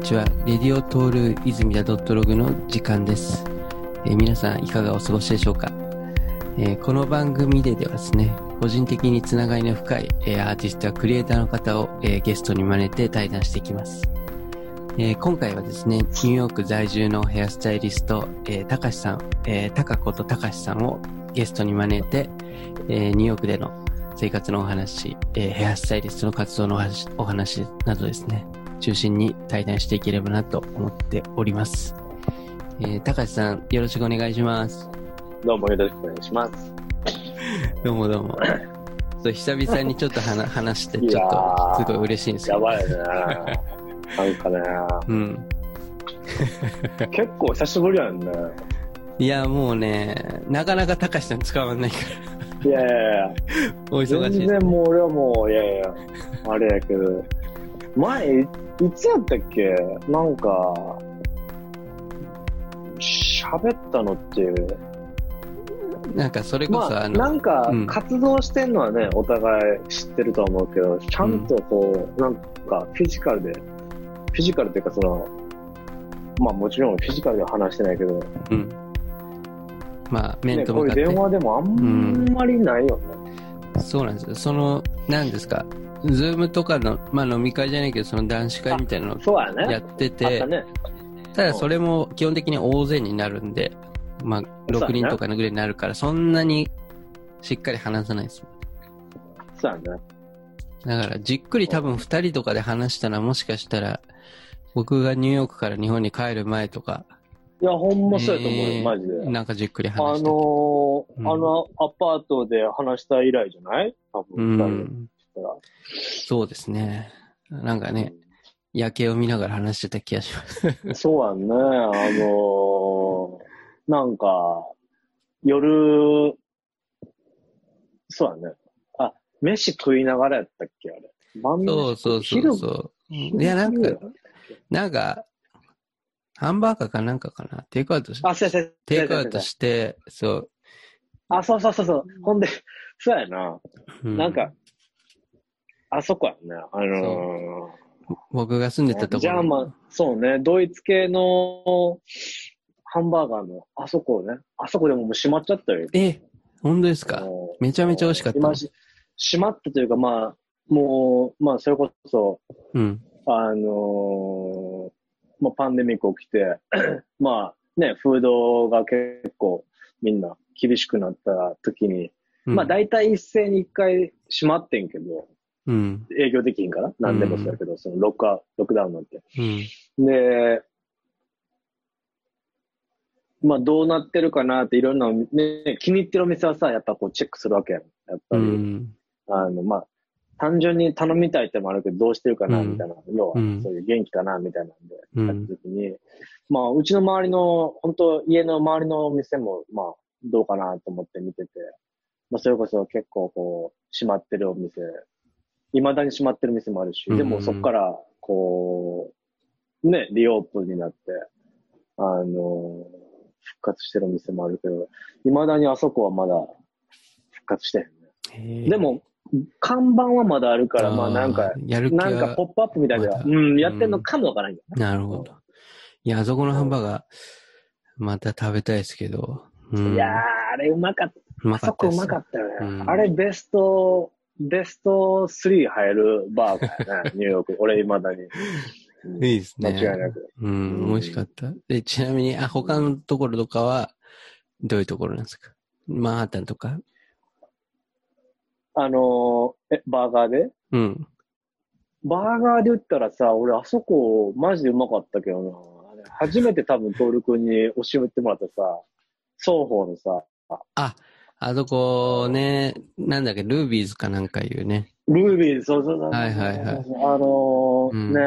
にちは。レディオトール泉田 .log の時間です、えー皆さんいかがお過ごしでしょうか、えーこの番組でではですね、個人的につながりの深い、えーアーティストやクリエイターの方を、えゲストに招いて対談していきます。え今回はですね、ニューヨーク在住のヘアスタイリスト、えー、たかしさん、えー、たかことたかしさんをゲストに招いて、えニューヨークでの生活のお話、えヘアスタイリストの活動のお話お話などですね、中心に対談していければなと思っております。えー、高橋さん、よろしくお願いします。どうもよろしくお願いします。どうもどうも。そう久々にちょっと話話して、ちょっーとすごい嬉しいんですよ。やばいね。なんかね、うん。結構久しぶりやんね。いや、もうね、なかなか高橋さん使わないかいやいやいや、ら、お忙しい。全然もう俺はもう、いやいや、あれやけど、前、いいつやったっけ？なんか、喋ったのって、なんかそれこそ、まあ、なんかうん活動してんのはね、お互い知ってるとは思うけど、ちゃんとこう、なんかフィジカルで、フィジカルっていうかその、まあもちろんフィジカルでは話してないけど、うん。まあ、面ね、と向かって。こういう電話でもあんまりないよね。そうなんですよ。その、なんですか、ズームとかの、まあ飲み会じゃないけど、その男子会みたいなのそうやね。やっててた、ね。ただそれも基本的に大勢になるんで、まあ、そうだね6人とかのぐらいになるから、そんなにしっかり話さないです。そうやね。だから、じっくり多分2人とかで話したら、もしかしたら、僕がニューヨークから日本に帰る前とか、いや、ほんまそうやと思うよ、えーマジで。なんかじっくりあ話して。のーうんあのアパートで話した以来じゃない？多う分、二人でん。したら。そうですね。なんかね、夜景を見ながら話してた気がします。そうやんね。あのーなんか、夜、そうやね。あ、飯食いながらやったっけあれ。晩飯そうそうそうそう。いや、なんか、なんか、ハンバーガーかなんかかな。テイクアウトしあ、そうやそうやテイクアウトして、そう。あ、そうそうそうそう。ほんで、そうやな。うなんか、あそこやね。あの僕が住んでたとー、ころ。ジャーマン、そうね、ドイツ系のハンバーガーの、あそこね。あそこでももう閉まっちゃったよ。え、本当ですか？めちゃめちゃ美味しかった閉まったというか、まあ、もう、まあ、それこそ、うん。あのーまあ、パンデミック起きて、まあ、ね、フードが結構みんな厳しくなった時に、うんまあ、大体一斉に一回閉まってんけど、うん。営業できんから、何でもそうやけど、そのロックアロックダウンなんて。うん。で、まあ、どうなってるかなっていろんな、ね、気に入ってるお店はさ、やっぱこうチェックするわけやん。やっぱうり。ん。あの、まあ、単純に頼みたいってのもあるけど、どうしてるかな、うんみたいな。要は、うんそういう元気かな、みたいなんで、うんやった時に、まあ、うちの周りの、本当家の周りのお店も、まあ、どうかなと思って見てて、まあ、それこそ結構こう、閉まってるお店、未だに閉まってる店もあるし、うんでもそこから、こう、ね、リオープンになって、あの、復活してるお店もあるけど、未だにあそこはまだ復活してへんね。で、も、看板はまだあるから、まあなんか、やる気なんかはポップアップみたいでは、まだうん、やってんのかもわからんけどなるほど。いや、あそこのハンバーガー、また食べたいですけど。うん、いやー、あれうまかった。うまあそこうかったですまかったよね。うんあれベスト、ベスト3入るバーガーやね、ニューヨーク。俺未だに。うんいいですね。間違いなく。うん、うん美味しかった。で、ちなみに、あ、他のところとかは、どういうところなんですか？マンハッタンとか？あのー、え、バーガーで？うん。バーガーで言ったらさ、俺あそこマジでうまかったけどな。初めて多分トール君に教えてもらったさ、双方のさ、あ、あそこね、なんだっけ、ルービーズかなんかいうね。ルービー、そうそうそう。はいはいはいあのーうんね、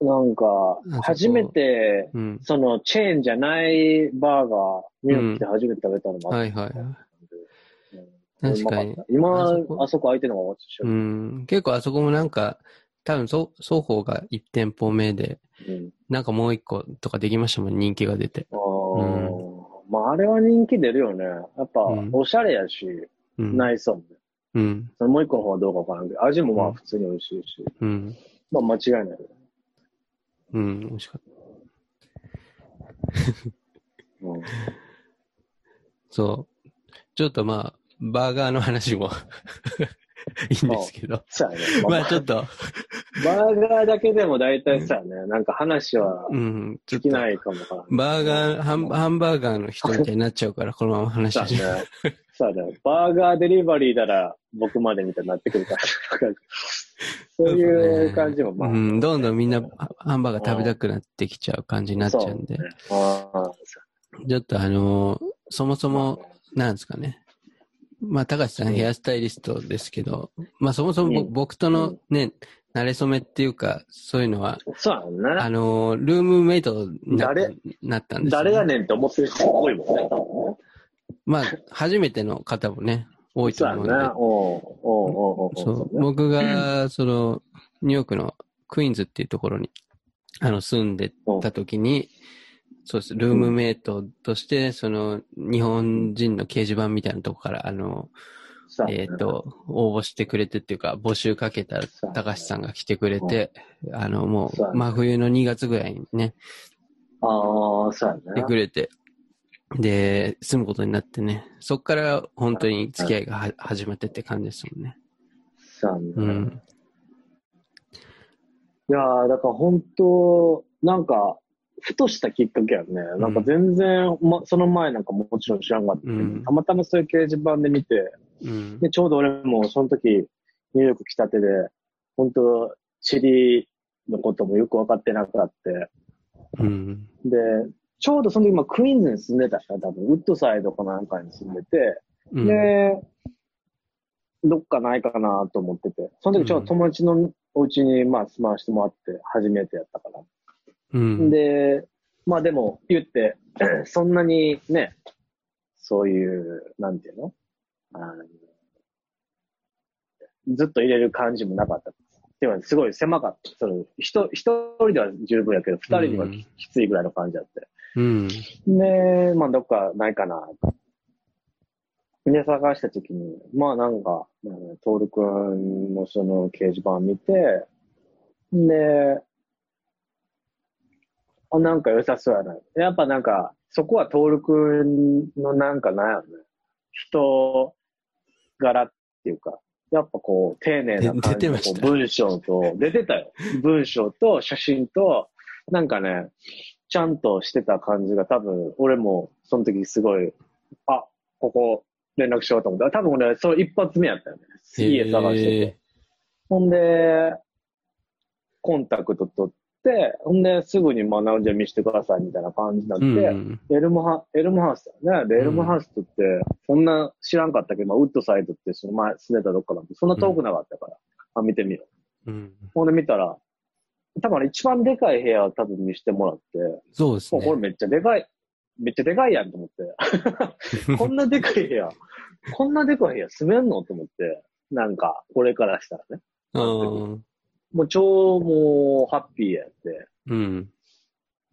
なんかこ、初めて、うん。その、チェーンじゃないバーガー、ニューヨークで初めて食べたのもあはいった。はいはい。うん確かに今、あそこ空いてるのが私う、ん。結構あそこもなんか、多分そ双方が1店舗目で、うん。なんかもう1個とかできましたもん、人気が出て。あーまあ、あれは人気出るよね。やっぱうん、おしゃれやし、うん。ナイスもね。うん。そのもう一個の方はどうかわからんけど、味もまうんあ普通に美味しいし、うん。まあ間違いない。うん、美味しかった。うん。そう。ちょっとまあ、バーガーの話も いいんですけど。そうやね。まあちょっと、バーガーだけでも大体そうやね。なんか話はうん、ちょっと、尽きないかもわからん。バーガーハン、ハンバーガーの人みたいになっちゃうから、このまま話しやね。そうやね。バーガーデリバリーなら僕までみたいになってくるから。そういう感じもまあ。うん、どんどんみんなハハンバーガー食べたくなってきちゃう感じになっちゃうんで、ちょっとあのーそもそも、なんですかね。まあ、高橋さんうんヘアスタイリストですけど、まあそもそも僕とのね、慣れ初めっていうか、そういうのは、そうやね。あのールームメイトにな誰？なったんですよ誰やねんって思ってる人多いもんね。まあ、初めての方もね、多いとそうやね。思うんで。おうおうおうおうそう、ね僕が、その、ニューヨークのクイーンズっていうところに、あの、住んでた時に、そうです、ルームメイトとして、その、日本人の掲示板みたいなとこから、あの、えっ、と、応募してくれてっていうか、募集かけたら高橋さんが来てくれて、あの、もう、真冬の2月ぐらいにね、ああ、そうやね。来てくれて、で、住むことになってね、そっから本当に付き合いがは始まってって感じですもんね。そうやね。うん。いやー、だから本当、なんか、ふとしたきっかけやね。なんか全然、ま、その前なんかもちろん知らんかったけど、うんたまたまそういう掲示板で見て、うん。で、ちょうど俺もその時、ニューヨーク来たてで、本当チリのこともよく分かってなくなって、うん。で、ちょうどその時、まあ、クイーンズに住んでた人多分、ウッドサイドかなんかに住んでて、うん。で、どっかないかなと思ってて、その時ちょうど友達のお家に、まあ、住まわしてもらって、初めてやったから。うん。で、まあでも、言って、そんなにね、そういう、なんていうの？あのずっと入れる感じもなかった。でも、すごい狭かった。その、人、一人では十分やけど、二人にはき,、うんついぐらいの感じだって。うん。で、まあ、どっかないかな。で、探したときに、まあなんか、うんトールくんのその掲示板見て、で、あ、なんか良さそうやな。やっぱなんか、そこはトールくんのなんかなんやろね。人柄っていうか、やっぱこう、丁寧なで感じ文章と、出てたよ。文章と写真と、なんかね、ちゃんとしてた感じが多分、俺もその時すごい、あ、ここ連絡しようと思った。多分俺、その一発目やったよね。家探してて。ほんで、コンタクト取って、ほんで、すぐにまあ、なので見せてくださいみたいな感じになって、うん。エルムハ、エルムハウスだよね。で、エルムハウスって、そんな知らんかったけ？ど、まあ、ウッドサイドってその前住んでたどっかなんて、そんな遠くなかったから、あ、見てみよう。うん。ほんで見たら、多分一番でかい部屋を多分見せてもらって、そうですね。もうこれめっちゃでかい、めっちゃでかいやんと思って。こんなでかい部屋、こんなでかい部屋住めんの？と思って、なんか、これからしたらね。うん。もう超もうハッピーやって、うん。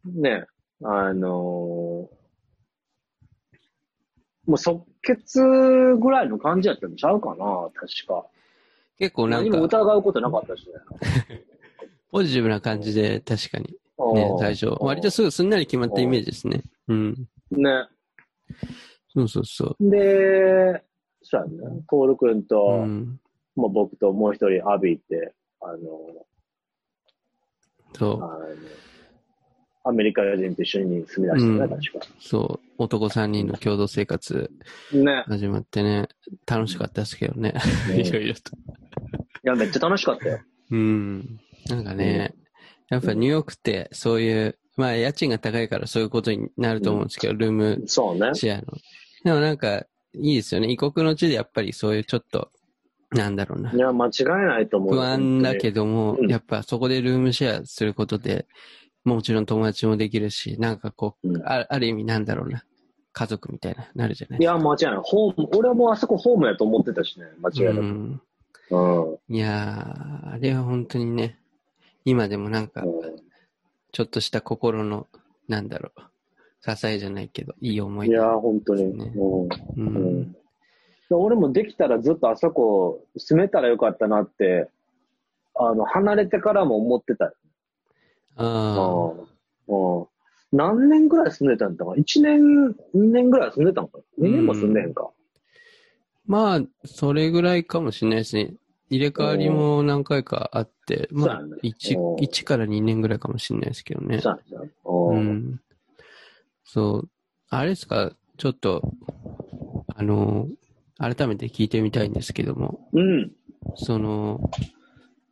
ね、あのーもう即決ぐらいの感じやったんちゃうかな、確か。結構なん何もか、疑うことなかったしね。ポジティブな感じで、確かに。ねう、ん最初。割とすぐすんなり決まったイメージですね。うん。ね。そうそうそで、そうやね。トール君う。と、うん。もう僕ともう一人アビーって、あの、そあのアメリカ人と一緒に住み出したね、うん確か。う。そう。男3人の共同生活ね。始まってね、楽しかったですけどね。ね いろいろと。いや、めっちゃ楽しかったよ。うん。なんかね、やっぱニューヨークってそういう、まあ家賃が高いからそういうことになると思うんですけど、ルームそうね。シェアの。でもなんか、いいですよね。異国の地でやっぱりそういうちょっと、なんだろうな。いや、間違いないと思う。不安だけども、うんやっぱそこでルームシェアすることで、もちろん友達もできるし、なんかこう、うんあある意味なんだろうな。家族みたいな、なるじゃない？いや、間違いない。ホーム、俺もあそこホームやと思ってたしね、間違いなく。うん。うん。いやー、あれは本当にね、今でもなんか、ちょっとした心の、なんだろう、支えじゃないけど、いい思い出。いや、本当に。ねうんう。うんん。俺もできたらずっとあそこ住めたらよかったなって、あの、離れてからも思ってたよ。ああ。うん。何年ぐらい住んでたんだか ?1 年、2年ぐらい住んでたのか ?2 年も住んでへんか。まあ、それぐらいかもしれないですね。入れ替わりも何回かあって、まあそうやね、1、うん1から2年ぐらいかもしれないですけどね。そう。ううん。ん。そう。あれですか、ちょっと、あの、改めて聞いてみたいんですけども、うん。その、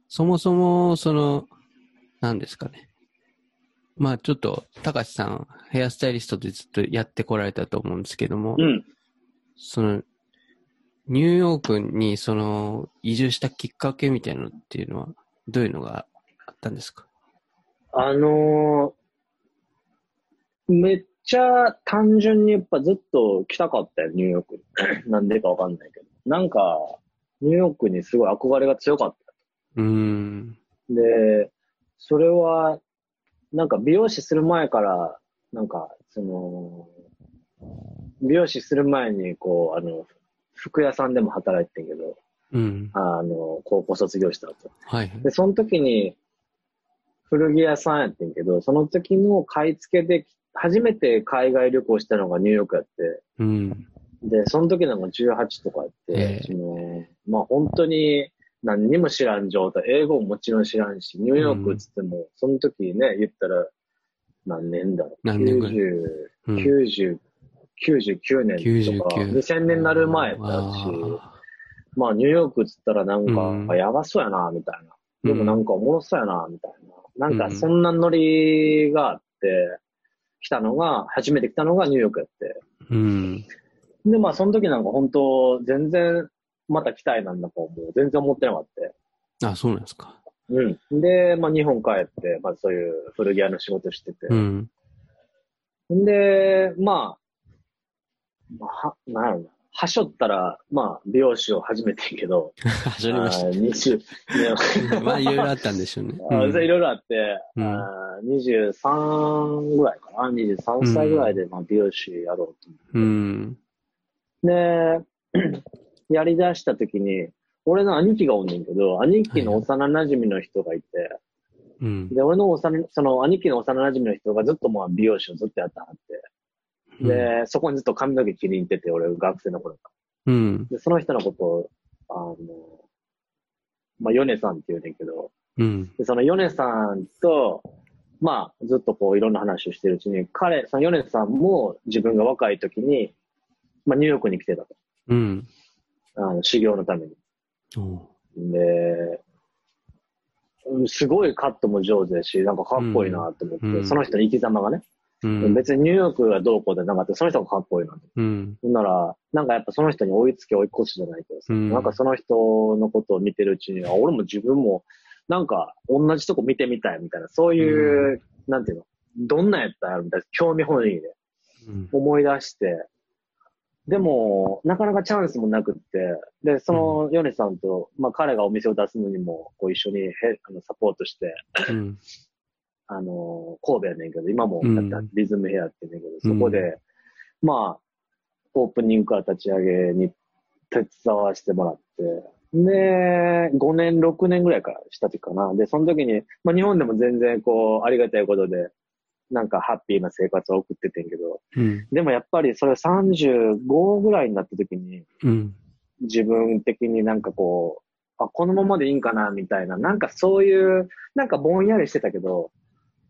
そもそも、その、何ですかね。まあちょっと、高橋さん、ヘアスタイリストでずっとやってこられたと思うんですけども、うん。その、ニューヨークにその、移住したきっかけみたいなのっていうのは、どういうのがあったんですか？あのーめっちゃ単純にやっぱずっと来たかったよ、ニューヨークに。なんでかわかんないけど。なんか、ニューヨークにすごい憧れが強かった。うーん。で、それは、なんか美容師する前から、なんか、その、美容師する前に、こう、あの、服屋さんでも働いてんけど、うん。あの、高校卒業した後。はい。で、その時に、古着屋さんやってんけど、その時の買い付けで、初めて海外旅行したのがニューヨークやって、うん。で、その時なんか18とかやって、ええ。その、まあ本当に何にも知らん状態、英語ももちろん知らんし、ニューヨークっつっても、その時ね、言ったら、何年だろう。何年ぐらい？90、うん。90、99年とか、99 2000年になる前やったし、あまあニューヨークっつったらなんか、うん。あやばそうやな、みたいな。ーでもなんかおもろそうやな、みたいな。なんかそんなノリがあって、来たのが、初めて来たのがニューヨークやって。うん。で、まあその時なんか本当、全然また来たいなんだかもう全然思ってなかった。あ、そうなんですか。うん。で、まあ日本帰って、まあそういう古着屋の仕事してて。うん。で、まあ、まあ、は、なんやろな。はしょったら、まあ、美容師を始めてんけど、始まりましあー20た。ねまあ、いろいろあったんでしょうね。あうんいろいろあって、うんあー23ぐらいかな ?23 歳ぐらいで、まあ、美容師やろうとうん。思って。で、やり出した時に、俺の兄貴がおんねんけど、兄貴の幼馴染の人がいて、うん。で、俺の幼、その兄貴の幼馴染の人がずっとまあ美容師をずっとやってはって、で、そこにずっと髪の毛切りに行ってて、俺学生の頃から。うん。で、その人のことを、あの、まあ、ヨネさんって言うねんけど、うん。で、そのヨネさんと、まあ、ずっとこういろんな話をしてるうちに、彼、そのヨネさんも自分が若い時に、まあ、ニューヨークに来てたと。うん。あの、修行のために。で、うんすごいカットも上手だし、なんかかっこいいなと思って、うんその人の生き様がね、うん。別にニューヨークがどうこうでなかった、その人がかっこいいなと。うん。ほんなら、なんかやっぱその人に追いつけ追い越すじゃないけどさ、うんなんかその人のことを見てるうちに、あ俺も自分も、なんか同じとこ見てみたいみたいな、そういう、なんていうの、どんなんやったらみたいな、興味本位でうん。思い出して、でも、なかなかチャンスもなくって、で、そのヨネさんと、まあ彼がお店を出すのにも、こう一緒にへあのサポートして、うん。あの、神戸やねんけど、今もうんやってリズムヘアってねんけど、そこで、まあ、オープニングから立ち上げに手伝わせてもらって、で、5年、6年ぐらいからした時かな。で、その時に、まあ日本でも全然こう、ありがたいことで、なんかハッピーな生活を送っててんけど、うん。でもやっぱりそれ35ぐらいになった時に、うん。自分的になんかこう、あ、このままでいいんかな、みたいな、なんかそういう、なんかぼんやりしてたけど、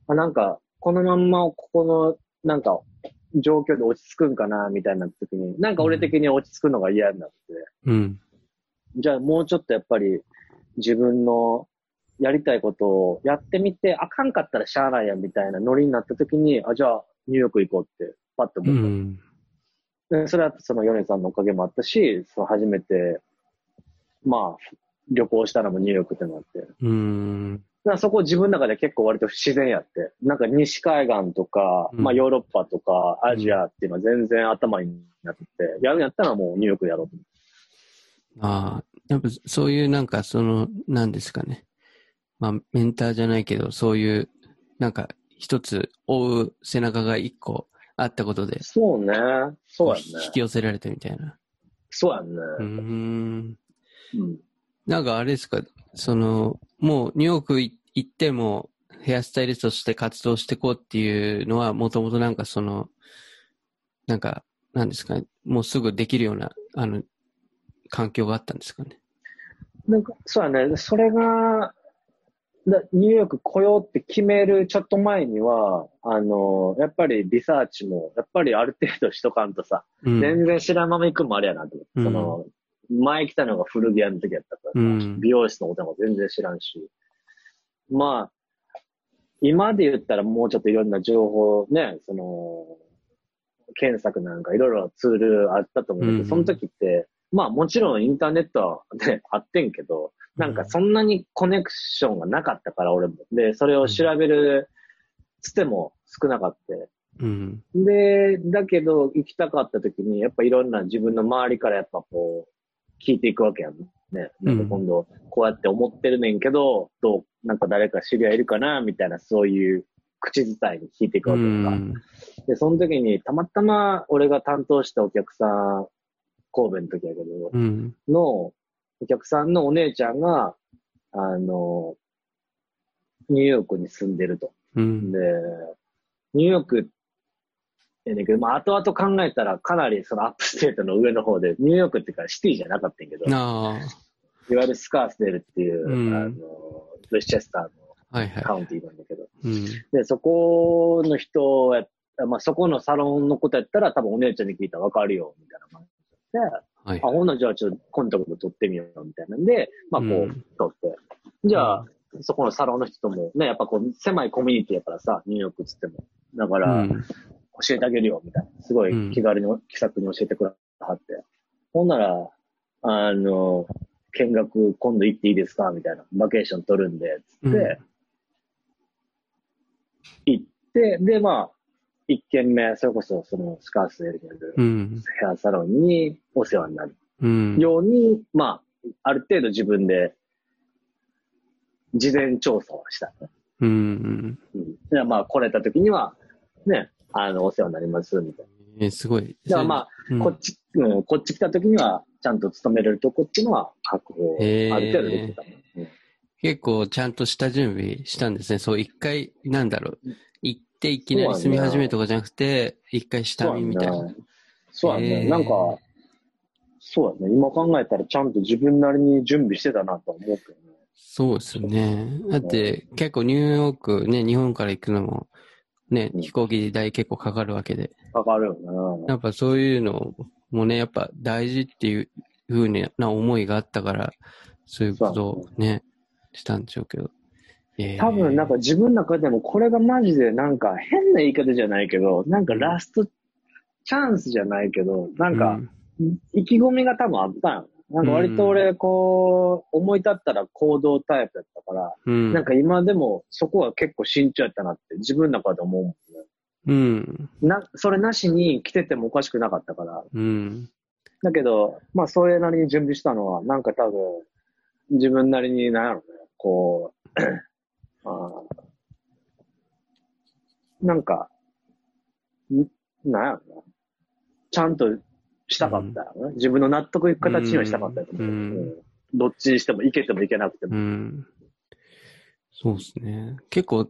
あなんか、このまんまここの、なんか、状況で落ち着くんかな、みたいな時に、なんか俺的に落ち着くのが嫌になって、うん。じゃあもうちょっとやっぱり自分のやりたいことをやってみて、あかんかったらしゃあないや、みたいなノリになった時に、あ、じゃあニューヨーク行こうって、パッとう思った。ん。でそれはそのヨネさんのおかげもあったし、その初めて、まあ、旅行したのもニューヨークってなって。うん。らそこ自分の中で結構割と自然やって。なんか西海岸とか、うんまあヨーロッパとかアジアっていうのは全然頭になってて、やるんやったらもうニューヨークでやろうと思って。ああ、やっぱそういうなんかその、なんですかね。まあ、メンターじゃないけど、そういう、なんか一つ追う背中が一個あったことで、そうね。そうや引ね。き寄せられたみたいな。そうやね。うーん。うん。なんかあれですか、その、もうニューヨークい行っても、ヘアスタイリストとして活動していこうっていうのは、もともとなんかその、なんか、なんですかね、もうすぐできるような、あの、環境があったんですかね。なんか、そうだね。それが、だニューヨーク来ようって決めるちょっと前には、あの、やっぱりリサーチも、やっぱりある程度しとかんとさ、うん。全然知らんまま行くのもあれやなと思って、うんその、前来たのが古着屋の時やったからさ、うん美容室のことも全然知らんし、まあ、今で言ったらもうちょっといろんな情報ね、その、検索なんかいろいろツールあったと思うけど、うんその時って、まあもちろんインターネットはね、あってんけど、なんかそんなにコネクションがなかったから俺も。で、それを調べるつても少なかった。うん。で、だけど行きたかった時に、やっぱいろんな自分の周りからやっぱこう、聞いていくわけやん。ね。なんか今度、こうやって思ってるねんけど、どう、なんか誰か知り合いいるかなみたいな、そういう口伝えに聞いていくうわけやんか。ん。で、その時に、たまたま俺が担当したお客さん、神戸の時やけど、うん。のお客さんのお姉ちゃんが、あの、ニューヨークに住んでると。うん。で、ニューヨークやねんけど、まあ、後々考えたらかなりその upstate の上の方で、ニューヨークっていうかシティじゃなかったんやけど、いあわゆるスカースデールっていう、うんあの、ウェスチェスターの。カウンティーなんだけど、うん。で、そこの人や、まあ、そこのサロンのことやったら多分お姉ちゃんに聞いたらわかるよ、みたいな感じで、はいあ、。ほんならじゃあちょっとコンタクト取ってみよう、みたいなんで、まあこう、うん取って。じゃあ、そこのサロンの人とも、ね、やっぱこう、狭いコミュニティやからさ、ニューヨークっつっても。だかうら、ん。教えてあげるよ、みたいな。すごい気軽に、気さくに教えてくださって。ほんなら、あの、見学今度行っていいですかみたいな。バケーション取るんで、つって、行って、で、まあ、一軒目、それこそ、その、スカースエルにあるうん。ヘアサロンにお世話になるうん。ように、まあ、ある程度自分で、事前調査をした、ね。うん。うん。で、まあ、来れた時には、ね、あの、お世話になります、みたいえー、すごい。な。だからまうんあ、こっち、うん、こっち来た時には、ちゃんと勤めれるとこっていうのは確保、ある程度できてたね。うん結構ちゃんとした準備したんですね。そう、一回、なんだろう。行っていきなり住み始めるとかじゃなくて、一回下見みたいな。そうやね。へーなんか、そうやね。今考えたらちゃんと自分なりに準備してたなとは思うけどね。そうですね。だって、結構ニューヨークね、日本から行くのも、ね、うん飛行機代結構かかるわけで。かかるよね。やっぱそういうのもね、やっぱ大事っていうふうな思いがあったから、そういうことをね、したんでしょうけど。えー多分なんか自分の中でもこれがマジでなんか変な言い方じゃないけど、なんかラストチャンスじゃないけど、なんか意気込みが多分あったんよ。なんか割と俺こう思い立ったら行動タイプやったから、うん、なんか今でもそこは結構慎重やったなって自分の中で思うもんね。うん、な、それなしに来ててもおかしくなかったから。うん、だけど、まあそれなりに準備したのは、なんか多分自分なりになんやろね、こう、あーなんか、んなんやろな。ちゃんとしたかったよね。自分の納得いく形にはしたかったと思う。うんうんどっちにしても、いけてもいけなくてうも。ん。そうですね。結構、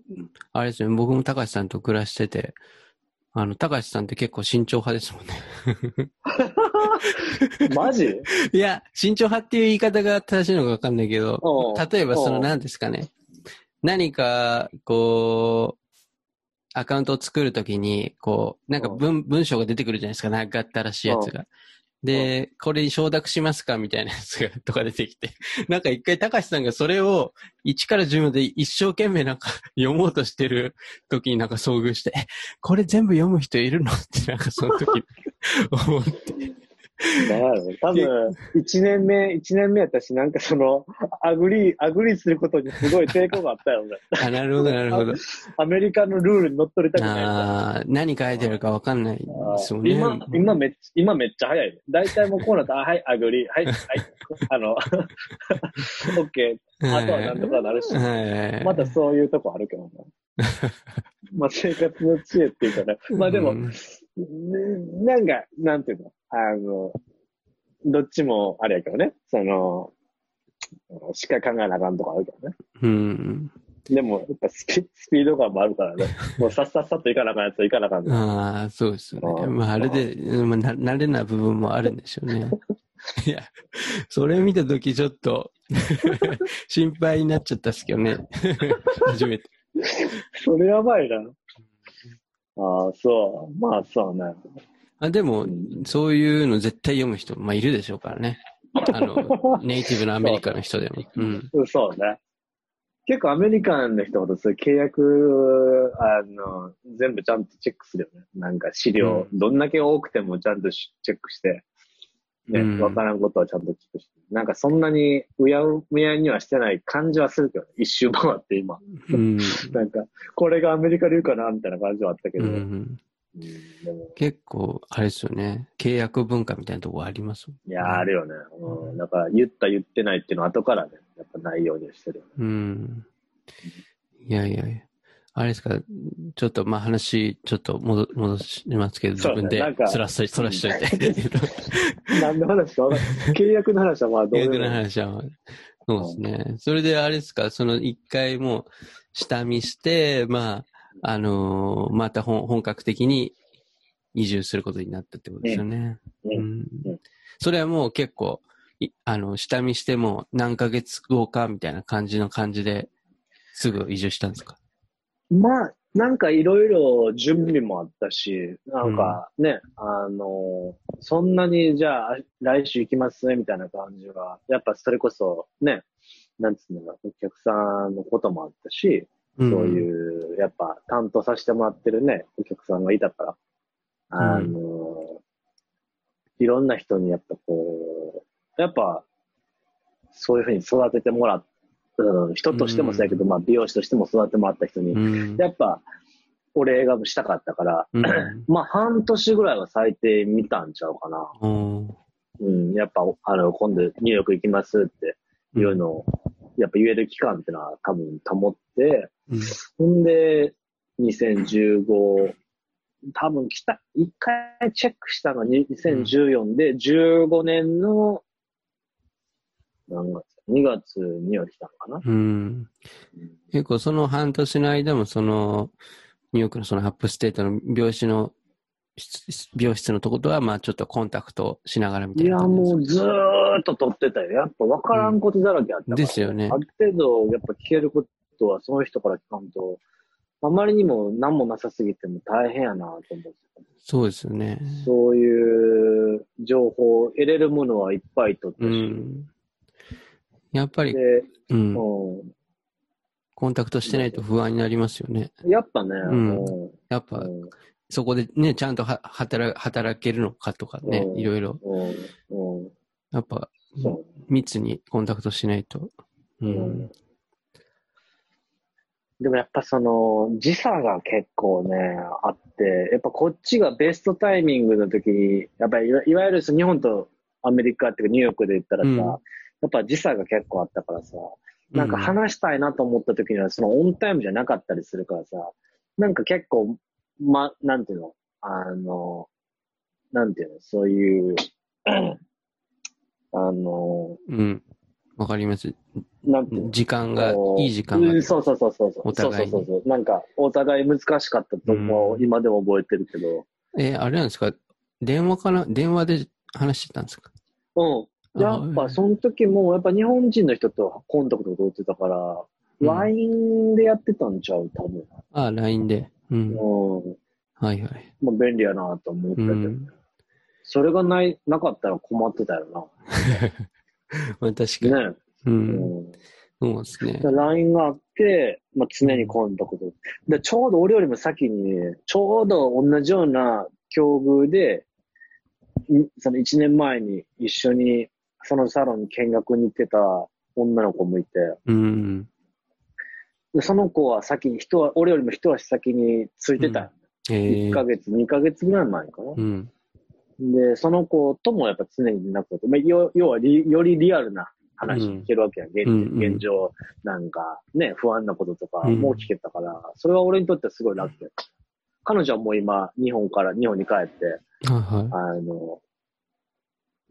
あれですよね、僕も高橋さんと暮らしてて、あの、高橋さんって結構慎重派ですもんね。マジ？いや、慎重派っていう言い方が正しいのかわかんないけど例えばその何ですかね。何か、こう、アカウントを作るときに、こう、なんか文、文章が出てくるじゃないですか。長ったらしいやつが。で、これに承諾しますかみたいなやつが、とか出てきて。なんか一回、高橋さんがそれを1から10まで一生懸命なんか 読もうとしてる時になんか遭遇して、え、これ全部読む人いるの？ってなんかその時 思って。多分、一年目、一年目やったし、なんかその、 agree 、 agree することにすごい抵抗があったよね。あ、なるほど、なるほど。アメリカのルールに乗っ取りたくない。ああ、何書いてあるかわかんないね。今、今めっちゃ、今めっちゃ早い。大体もうこうなったら、あはい、 agree 、はい、はい、あの、オッケー、あとはなんとかなるし、はい。またそういうとこあるけどな。まあ生活の知恵っていうかね。まあでも、うんねなんか、なんていうの、あの、どっちもあれやけどね、その、しっかり考えなあかんとかあるけどね。うん。でも、やっぱスピスピード感もあるからね。もうさっさっさっと行かなあかんやつは行かなあかんね。ああ、そうですよね。まあ、あれで、まあ、な慣れない部分もあるんでしょうね。いや、それ見たときちょっと 心配になっちゃったっすけどね。初めて。それやばいな。ああ、そう。まあ、そうね。あでも、そういうの絶対読む人、まあいるでしょうからね。あの、ネイティブのアメリカの人でも。うん。そうね。結構アメリカンの人ほどそういう契約、あの、全部ちゃんとチェックするよね。なんか資料、どんだけ多くてもちゃんとしチェックして、ね、うんわからんことはちゃんとチェックして。なんかそんなにうやうやにはしてない感じはするけどね。一周回って今。うん。なんか、これがアメリカ流かなみたいな感じはあったけうど。うんん、でも、結構、あれですよね。契約文化みたいなとこあります？いや、あるよね。うん。だから言った言ってないっていうのは後からね、やっぱないようにはしてるよね。うん。いやいやいや。あれですか、ちょっとまあ話、ちょっと戻戻しますけど、自分でそらし、そらしといて。何の話か。契約の話はまあどう契約の話は、そうですね。それであれですか、その一回もう下見して、まあ、あのーまた本本格的に移住することになったってことですよね。うん。うん。うん。それはもう結構、いあの、下見しても何ヶ月後かみたいな感じの感じですぐ移住したんですか？まあ、なんかいろいろ準備もあったし、なんかね、あの、そんなにじゃあ来週行きますねみたいな感じは、やっぱそれこそね、なんつうのか、お客さんのこともあったし、そういう、やっぱ担当させてもらってるね、お客さんがいたから、あの、いろんな人にやっぱこう、やっぱ、そういうふうに育ててもらっうん、人としてもそうやけど、まあ美容師としても育ててもらった人に、うん。やっぱ、お礼がしたかったから、うん。まあ半年ぐらいは最低見たんちゃうかな。うんうん、やっぱ、あの、今度ニューヨーク行きますっていうのを、やっぱ言える期間っていうのは多分保って、うんほんで、2015、多分来た、一回チェックしたのに2014で、15年の、何月 ?2 月には来たのかな。うん。うん結構その半年の間もその、ニューヨークのその upstate の美容師の、室美容室のとことは、まあちょっとコンタクトしながらみたいや、いな感じですか。もうずーっと取ってたよ。やっぱ分からんことだらけあったから。ですよねある程度、やっぱ聞けることはその人から聞かんと、あまりにも何もなさすぎても大変やなと思ってそうですよね。そういう情報、得れるものはいっぱい取ったうし。ん。やっぱり、で、うん。うコンタクトしてないと不安になりますよね。ん、やっぱね、んうんやっぱ、うんそこでね、ちゃんとは働働けるのかとかねう、んいろいろ。やっぱ、そ密にコンタクトしないと。うんん。でもやっぱその時差が結構ね、あって、やっぱこっちがベストタイミングの時に、やっぱりいわいわゆるその日本とアメリカっていうかニューヨークで言ったらさ、うんやっぱ時差が結構あったからさ、なんか話したいなと思った時にはそのオンタイムじゃなかったりするからさ、なんか結構、ま、なんていうの？あの、なんていうの？そういう、あの、うん。わかります。なんて時間が、いい時間がうん。そうそうそうそうそう。お互いにそうそうそう。なんか、お互い難しかったとこ、うん今でも覚えてるけど。え、あれなんですか？電話かな電話で話してたんですか？うん。やっぱ、その時も、やっぱ日本人の人とコンタクト取ってたから、うん LINE でやってたんちゃう多分。あ、LINE で。うん。うん。はいはい。まあ、便利やなと思ったけど、うん。それがない、なかったら困ってたよ まあ確かに。な。ね。う。うんん。そうですねで。LINE があって、まあ、常にコンタクト。で、ちょうど俺よりも先に、ちょうど同じような境遇で、んその1年前に一緒にそのサロンに見学に行ってた女の子もいて、うん。でその子は先に、人は、俺よりも一足先についてた。え1ーヶ月、2ヶ月ぐらい前かな。うん。で、その子ともやっぱ常に連絡取って、まあ、よ要はリよりリアルな話聞けるわけや、現うんうん現状、なんかね、不安なこととかうんも聞けたから、それは俺にとってはすごい楽やった。彼女はもう今、日本から、日本に帰って、はいはあの、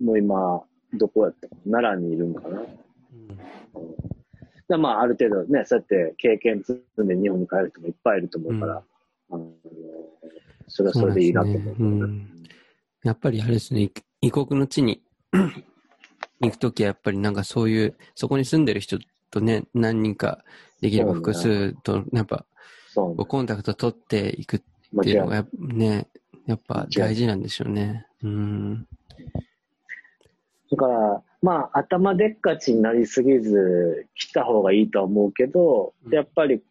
もう今、どこやったかな奈良にいるんかな。い。うんでまあ、ある程度ね、そうやって経験積んで日本に帰る人もいっぱいいると思うから、あのそれはそれでいいなと思う。ねうんやっぱりあれですね、い異国の地に 行くときはやっぱりなんかそういう、そこに住んでる人とね、何人かできれば複数と、やっぱそうこうコンタクト取っていくっ。ていうのがね、やっぱ大事なんでしょうね。うん。だから、まあ、頭でっかちになりすぎず、来た方がいいとは思うけど、うんやっぱり、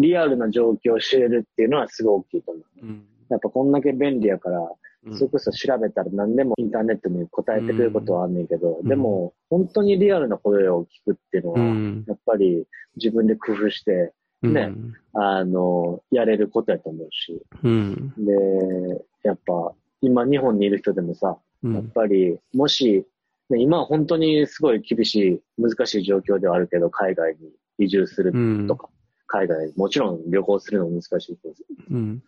リアルな状況を知れるっていうのはすごい大きいと思う。うん。やっぱこんだけ便利やから、うんそれこそ調べたら何でもインターネットに答えてくれることはあんねんけど、うんでも、本当にリアルな声を聞くっていうのは、うん。やっぱり自分で工夫して、うんねあの、やれることやと思うし。うん。で、やっぱ、今日本にいる人でもさ、やっうん。ぱり、もし、ね、今は本当にすごい厳しい、難しい状況ではあるけど、海外に移住するうんとか、海外、もちろん旅行するのも難しいけど、うん。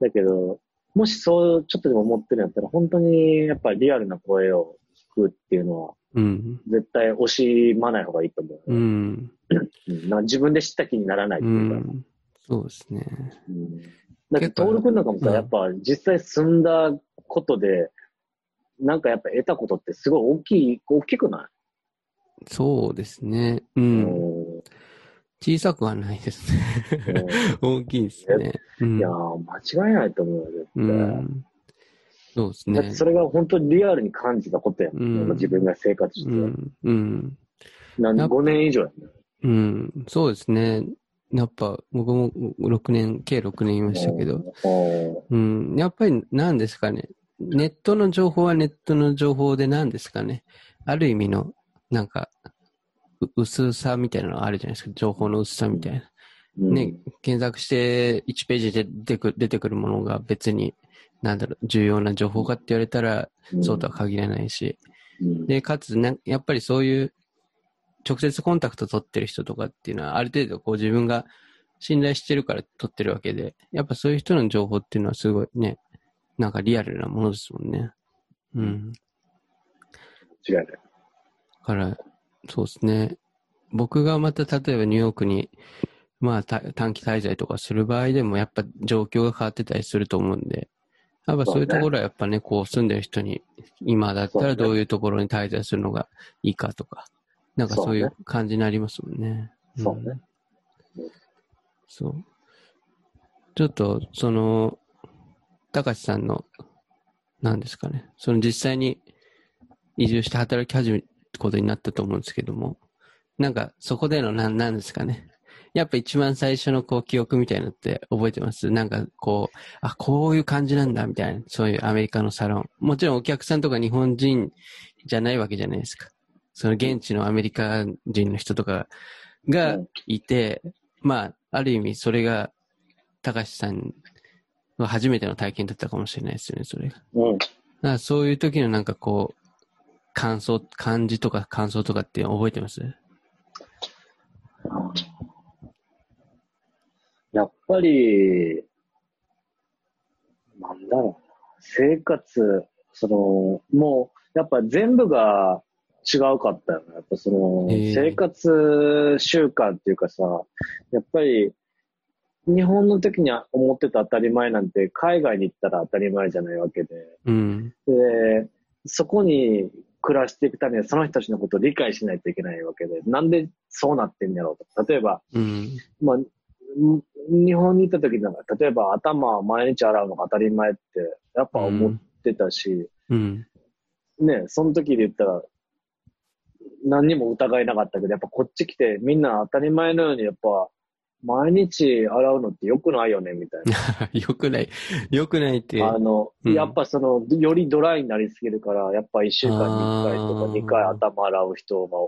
だけど、もしそう、ちょっとでも思ってるんやったら、本当にやっぱりリアルな声を聞くっていうのは、うん。絶対惜しまない方がいいと思う。うん。うん自分で知った気にならないってういうか。ん。そうですね。うんだって、結構トール君なんかもさ、うんやっぱ実際住んだことで、なんかやっぱ得たことってすごい大きい、大きくなそうですね。うい、ん。うん小さくはないですね。大きいですね。うんいやー、間違いないと思うよ、絶う対。ん。そうですね。それが本当にリアルに感じたことやん。うん自分が生活して。うん。うん。なんやっぱ5年以上やね。うん。そうですね。やっぱ、僕も6年、計6年いましたけど、うんうん。やっぱり何ですかね。ネットの情報はネットの情報で何ですかね。ある意味の、なんか、う薄さみたいなのがあるじゃないですか。情報の薄さみたいな。うんね、検索して1ページで出てくる出てくるものが別に、なんだろう、重要な情報かって言われたら、そうとは限らないし。うんで、かつ、なやっぱりそういう、直接コンタクト取ってる人とかっていうのは、ある程度こう自分が信頼してるから取ってるわけで、やっぱそういう人の情報っていうのはすごいね、なんかリアルなものですもんね。うん。違いない。だから、そうですね。僕がまた例えばニューヨークに、まあた短期滞在とかする場合でもやっぱ状況が変わってたりすると思うんで、やっぱそういうところはやっぱね、こう住んでる人に、今だったらどういうところに滞在するのがいいかとか、なんかそういう感じになりますもんね。そうね。んそう。ちょっと、その、高橋さんの、何ですかね、その実際に移住して働き始めることになったと思うんですけども、なんかそこでのなん、なんですかね。やっぱ一番最初のこう記憶みたいなのって覚えてます？なんかこう、あ、こういう感じなんだみたいな、そういうアメリカのサロン。もちろんお客さんとか日本人じゃないわけじゃないですか。その現地のアメリカ人の人とかがいて、まあ、ある意味それが高橋さんの初めての体験だったかもしれないですよね、それが。うん。だからそういう時のなんかこう、感想、感じとか感想とかって覚えてます？やっぱり、なんだろうな。生活、その、もう、やっぱ全部が違うかったよね。やっぱその、生活習慣っていうかさ、やっぱり、日本の時に思ってた当たり前なんて、海外に行ったら当たり前じゃないわけで。うん。で、そこに暮らしていくためにはその人たちのことを理解しないといけないわけで、なんでそうなってんやろうと。例えば、うん。まあ、ん日本に行った時なんか、例えば頭を毎日洗うのが当たり前って、やっぱ思ってたし、うん。ね、その時で言ったら、何にも疑いなかったけど、やっぱこっち来てみんな当たり前のようにやっぱ、毎日洗うのって良くないよね、みたいな。よくない。よくないって。あの、うんやっぱその、よりドライになりすぎるから、やっぱ一週間に一回とかあー二回頭洗う人が、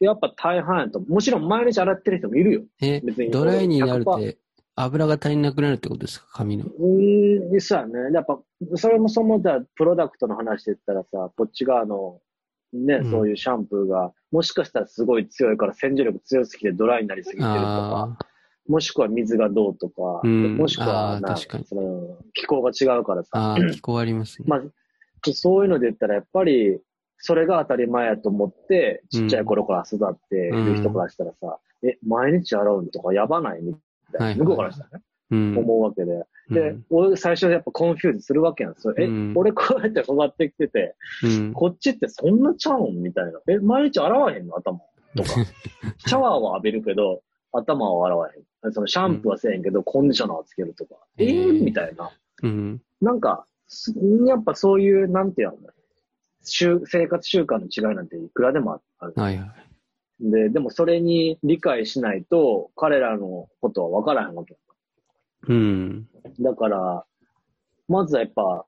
やっぱ大半やと。もちろん毎日洗ってる人もいるよ。え別に、ドライになるっ100%て油が足りなくなるってことですか髪の？うーん、そうやね。やっぱ、それもそもじゃプロダクトの話で言ったらさ、こっち側の、ね、うんそういうシャンプーが、もしかしたらすごい強いから洗浄力強すぎてドライになりすぎてるとか。もしくは水がどうとか、うんもしくはかにその気候が違うからさ、気候ありますね。まあ、そういうので言ったらやっぱり、それが当たり前やと思って、ちっちゃい頃から育っている人からしたらさ、え、毎日洗うんとかやばないみたいな。はい向こうからしたらね、うん。思うわけで。うでん、俺最初やっぱ confuse するわけやん。それえ、うん俺こうやって育ってきてて、うん。こっちってそんなちゃうんみたいな。え、毎日洗わへんの？頭とか。シャワーは浴びるけど、頭は洗わへん。そのシャンプーはせえへんけど、コンディショナーはつけるとか。えへーー、みたいな。うん。なんか、すやっぱそういう、なんていうの習生活習慣の違いなんていくらでもある。はいはい。で、でもそれに理解しないと、彼らのことは分からへんわけ。うん。だから、まずはやっぱ、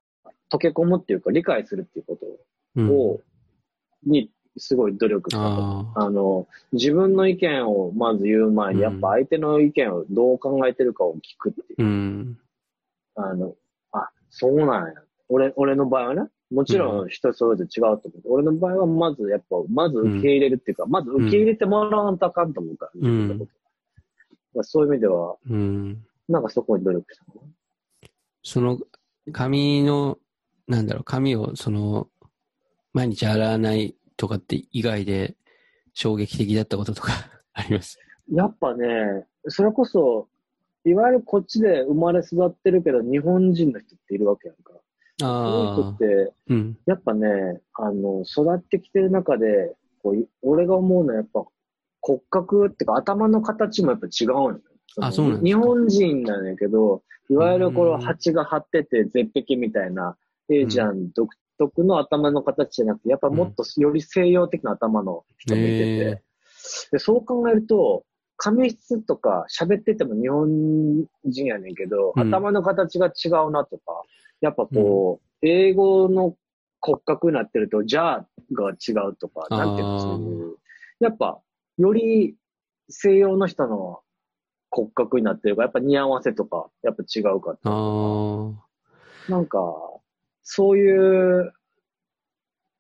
溶け込むっていうか、理解するっていうことうん。を、に、すごい努力したと。あの、自分の意見をまず言う前に、うんやっぱ相手の意見をどう考えてるかを聞くっていう。うん。あの、あ、そうなんや。俺、俺の場合はね、もちろん人それぞれ違うと思う。俺の場合はまずやっぱ、まず受け入れるっていうか、まず受け入れてもらわんとあかんと思うから、うんそういう意味では、うん。なんかそこに努力した。その、髪の、なんだろう、髪を、その、毎日洗わないとかって以外で衝撃的だったこととか あります？やっぱね、それこそ、いわゆるこっちで生まれ育ってるけど、日本人の人っているわけやんか。ああ。って、うん。やっぱね、あの、育ってきてる中で、こうい俺が思うのはやっぱ骨格っていうか頭の形もやっぱ違うのよ。あそうなん日本人なんやけど、いわゆるこうんの蜂が張ってて絶壁みたいな、エイジアン独特の頭の形じゃなくて、やっぱもっとより西洋的な頭の人もいてて、へでそう考えると、髪質とか喋ってても日本人やねんけど、うん。頭の形が違うなとか、やっぱこう、英語の骨格になってると、じゃあが違うとか、なんていうの、そういう、やっぱ、より西洋の人の骨格になってるから、やっぱ似合わせとか、やっぱ違うか。なんか、そういう、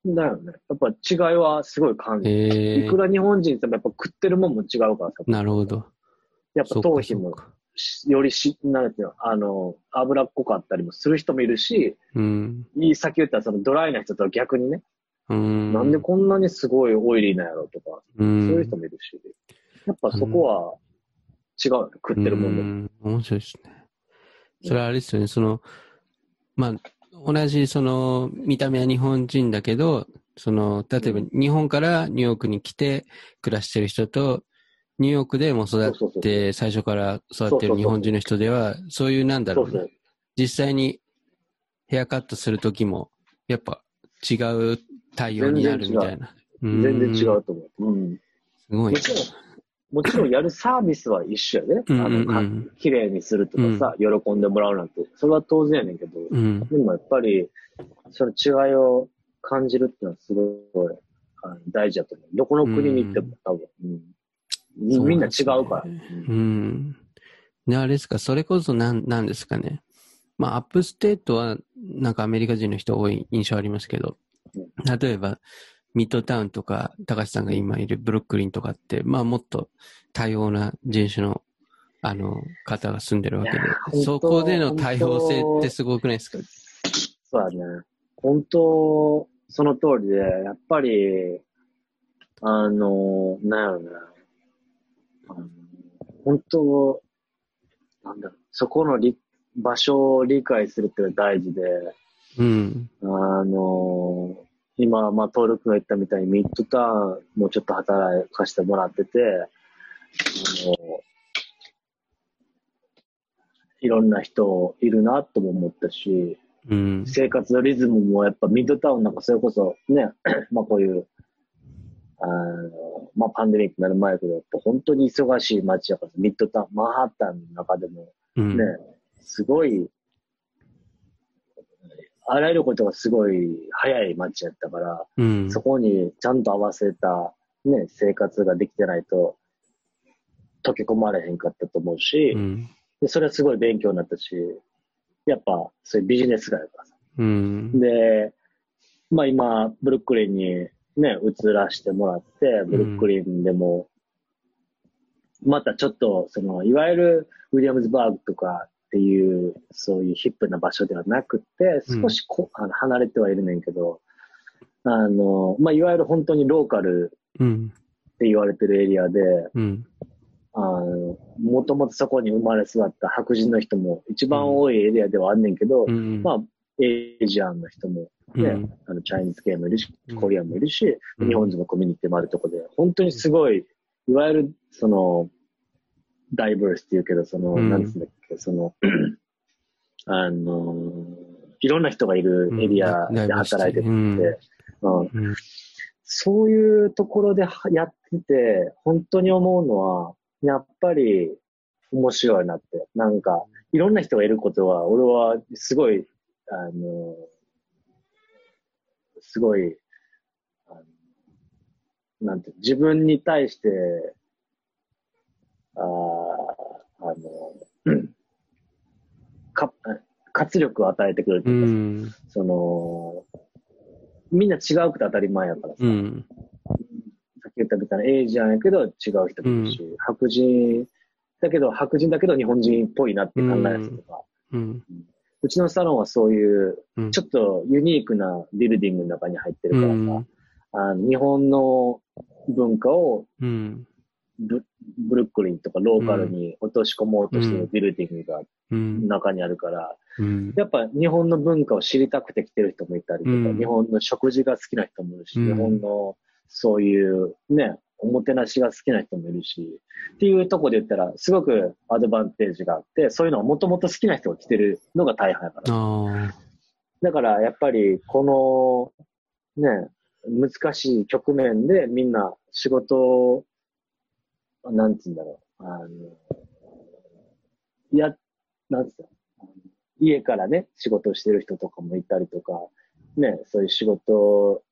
だよね。やっぱ違いはすごい感じる。ええいくら日本人ってもやっぱ食ってるもんも違うからさ。なるほど。やっぱ頭皮もよりし、なんていうの、あの、脂っこかったりもする人もいるし、うん。いい先言ったらそのドライな人とは逆にね、うん。なんでこんなにすごいオイリーなんやろとか、うそういうん人もいるし、やっぱそこは違うよね、食ってるもんでも。うん面白いですね。それはあれですよね、その、まあ、同じその、見た目は日本人だけど、その、例えばうん日本からニューヨークに来て暮らしてる人と、ニューヨークでも育って、最初から育ってる日本人の人では、そういうなんだろうなそうそう。実際にヘアカットするときも、やっぱ違う対応になるみたいな。全然違うんうと思う。うん。すごいも。ちろん、やるサービスは一緒やで。うんう綺麗にするとかさ、喜んでもらうなんて。それは当然やねんけど、うん。でもやっぱり、その違いを感じるっていうのはすごいあの大事だと思う。どこの国に行っても多分、うんみみんな違うから。うん。で、あれですか、それこそなん、なんですかね。まあ、 upstate は、なんかアメリカ人の人多い印象ありますけど、例えば、ミッドタウンとか、高橋さんが今いるブルックリンとかって、まあ、もっと多様な人種の、あの、方が住んでるわけで、そこでの多様性ってすごくないですか？そうだね。本当、その通りで、やっぱり、あの、なんやろね。あの本当、なんだろう、そこのり場所を理解するっていうのが大事で、うん。あの、今、まあ、登録が言ったみたいにミッドタウンもちょっと働かせてもらってて、あの、いろんな人いるなとも思ったし、うん。生活のリズムもやっぱミッドタウンなんかそれこそね、まあこういう、あの、まあパンデミックになる前やけど、本当に忙しい街やから、ミッドタウン、マンハッタンの中でもうん。ね、すごい、あらゆることがすごい早い街やったから、うん。そこにちゃんと合わせた、ね、生活ができてないと、溶け込まれへんかったと思うし、うん。でそれはすごい勉強になったし、やっぱそういうビジネス街やからさ。うん。で、まあ今、ブルックリンにね、移らしてもらって、ブルックリンでも、またちょっと、その、いわゆるウィリアムズバーグとかっていう、そういうヒップな場所ではなくて、うん少しこ、あの離れてはいるねんけど、あの、まあ、いわゆる本当にローカルうん。って言われてるエリアで、うん。あの、もともとそこに生まれ育った白人の人も一番多いエリアではあんねんけど、うん。まあ、エイジアンの人もね、うん。あの、チャイニーズ系もいるしうん、コリアンもいるし、うん日本人のコミュニティもあるとこで、本当にすごい、いわゆる、その、ダイバースっていうけど、その、うんなんつうんその、あの、いろんな人がいるエリアで働いてて、うんうんうん。そういうところではやってて、本当に思うのは、やっぱり面白いなって。なんか、いろんな人がいることは、俺はすごい、あの、すごい、あのなんて、自分に対して、あの、うんか活力を与えてくれるとういうか、ん。その、みんな違うくて当たり前やからさ、うん。さっき言ったみたいなエイジアンやけど違う人もいるし、白人だけど、白人だけど日本人っぽいなって考える人とか、うん。うちのサロンはそういう、うん。ちょっとユニークなビルディングの中に入ってるからさ、うんあの日本の文化をうん。ブブルックリンとかローカルに落とし込もうとしてるビルディングがうん。中にあるから、うん。やっぱ日本の文化を知りたくて来てる人もいたりとか、うん日本の食事が好きな人もいるし、うん日本のそういうね、おもてなしが好きな人もいるし、っていうとこで言ったら、すごくアドバンテージがあって、そういうのがもともと好きな人が来てるのが大半やから。だからやっぱりこのね、難しい局面でみんな仕事を、なんつうんだろう、あの、いや、なんつうの、家からね、仕事をしてる人とかもいたりとか、ね、そういう仕事、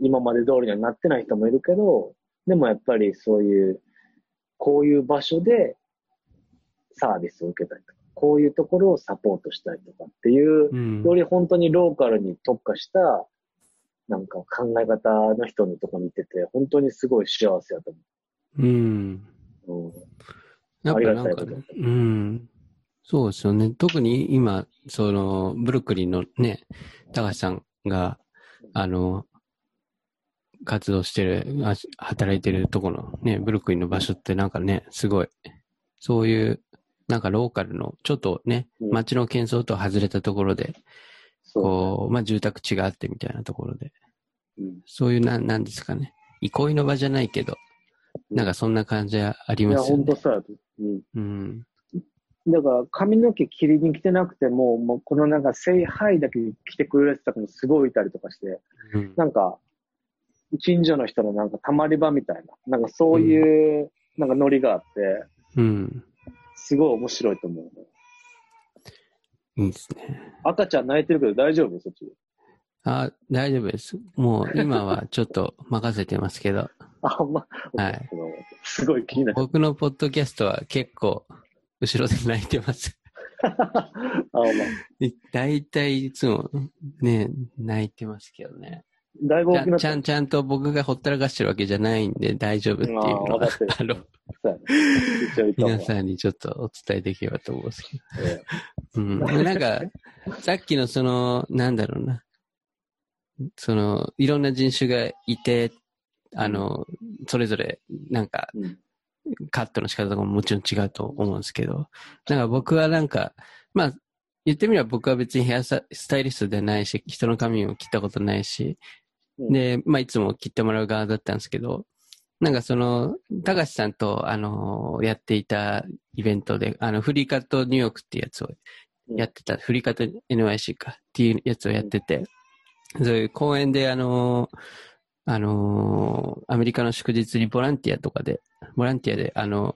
今まで通りにはなってない人もいるけど、でもやっぱりそういう、こういう場所でサービスを受けたりとか、こういうところをサポートしたりとかっていう、うん。より本当にローカルに特化した、なんか考え方の人のとこに行ってて、本当にすごい幸せだとうん。やっぱなんかね、うん。そうですよね。特に今、その、ブルックリンのね、高橋さんが、あの、活動してる、あ働いてるとこのね、ブルックリンの場所ってなんかね、すごい、そういう、なんかローカルの、ちょっとね、うん街の喧騒とは外れたところで。こう、まあ住宅地があってみたいなところで、うんそういうなん、なんですかね。憩いの場じゃないけど、なんかそんな感じありいや、ますよね。本当そうやと。うん。うん。だから、髪の毛切りに来てなくても、もうこのなんか、聖杯だけ来てくれる人とかもすごいいたりとかして、うん。なんか、近所の人のなんかたまり場みたいな、なんかそういう、なんかノリがあって、うん。すごい面白いと思う。いいですね。赤ちゃん泣いてるけど大丈夫？そっち。あ、大丈夫です。もう今はちょっと 任せてますけど、あ、ほんま。はいすごい気になる。僕のポッドキャストは結構後ろで泣いてます。あ、ま。だいたいいつもね、泣いてますけどね。だいぶちゃん大きなちゃんちゃんと僕がほったらかしてるわけじゃないんで大丈夫っていうのは あの、皆さんにちょっとお伝えできればと思うんですけど。えうん。なんか、さっきのその、なんだろうな。その、いろんな人種がいて、あの、それぞれ、なんか、カットの仕方とかももちろん違うと思うんですけど、なんか僕はなんか、まあ、言ってみれば僕は別にヘアスタイリストではないし、人の髪も切ったことないし、うん。で、まあいつも切ってもらう側だったんですけど、なんかその、高橋さんと、あのやっていたイベントで、あの、フリーカットニューヨークっていうやつをやってた、フリーカット NYC かっていうやつをやってて、そういう公園であのあのアメリカの祝日にボランティアとかで、ボランティアで、あの、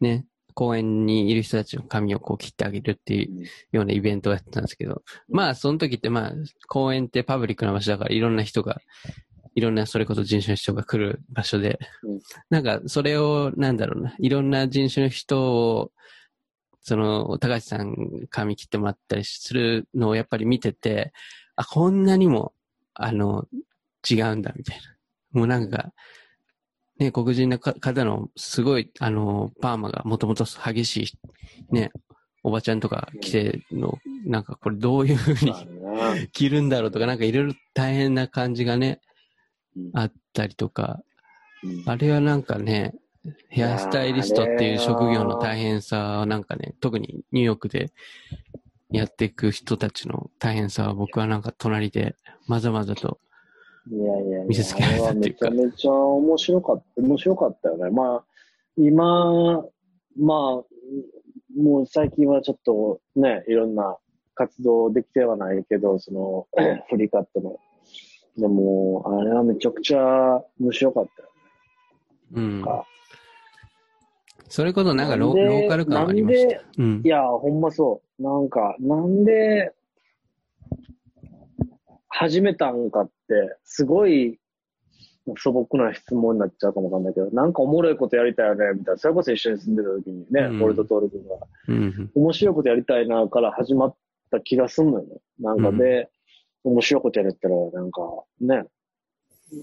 ね、公園にいる人たちの髪をこう切ってあげるっていうようなイベントをやってたんですけど、まあ、その時ってまあ、公園ってパブリックな場所だから、いろんな人が、いろんなそれこそ人種の人が来る場所で、なんか、それを、なんだろうな、いろんな人種の人を、その、高橋さん髪切ってもらったりするのをやっぱり見てて、あ、こんなにも、あの、違うんだ、みたいな。もうなんか、ね、黒人のか方のすごい、あの、パーマがもともと激しい、ね、おばちゃんとか来てるの、なんかこれどういうふうに着るんだろうとか、なんかいろいろ大変な感じがね、うん。あったりとか、うん。あれはなんかね、ヘアスタイリストっていう職業の大変さはなんかね、特にニューヨークでやっていく人たちの大変さは僕はなんか隣でまざまざと、いやいやいや、見せつけられたっていうかあれはめちゃめちゃ面白かった、面白かったよね。まあ、今、まあ、もう最近はちょっとね、いろんな活動できてはないけど、その、フリーカットの。でも、あれはめちゃくちゃ面白かったようんそれこそなんかローカル感はありました。うんい。や、ほんまそう。なんか、なんで、始めたんかって、すごい素朴な質問になっちゃうかもわかんないけど、なんかおもろいことやりたいよね、みたいな。それこそ一緒に住んでた時にね、うん俺とトール君が、うん。面白いことやりたいな、から始まった気がすんのよね。なんかで、面白いことやれたら、なんか、ね、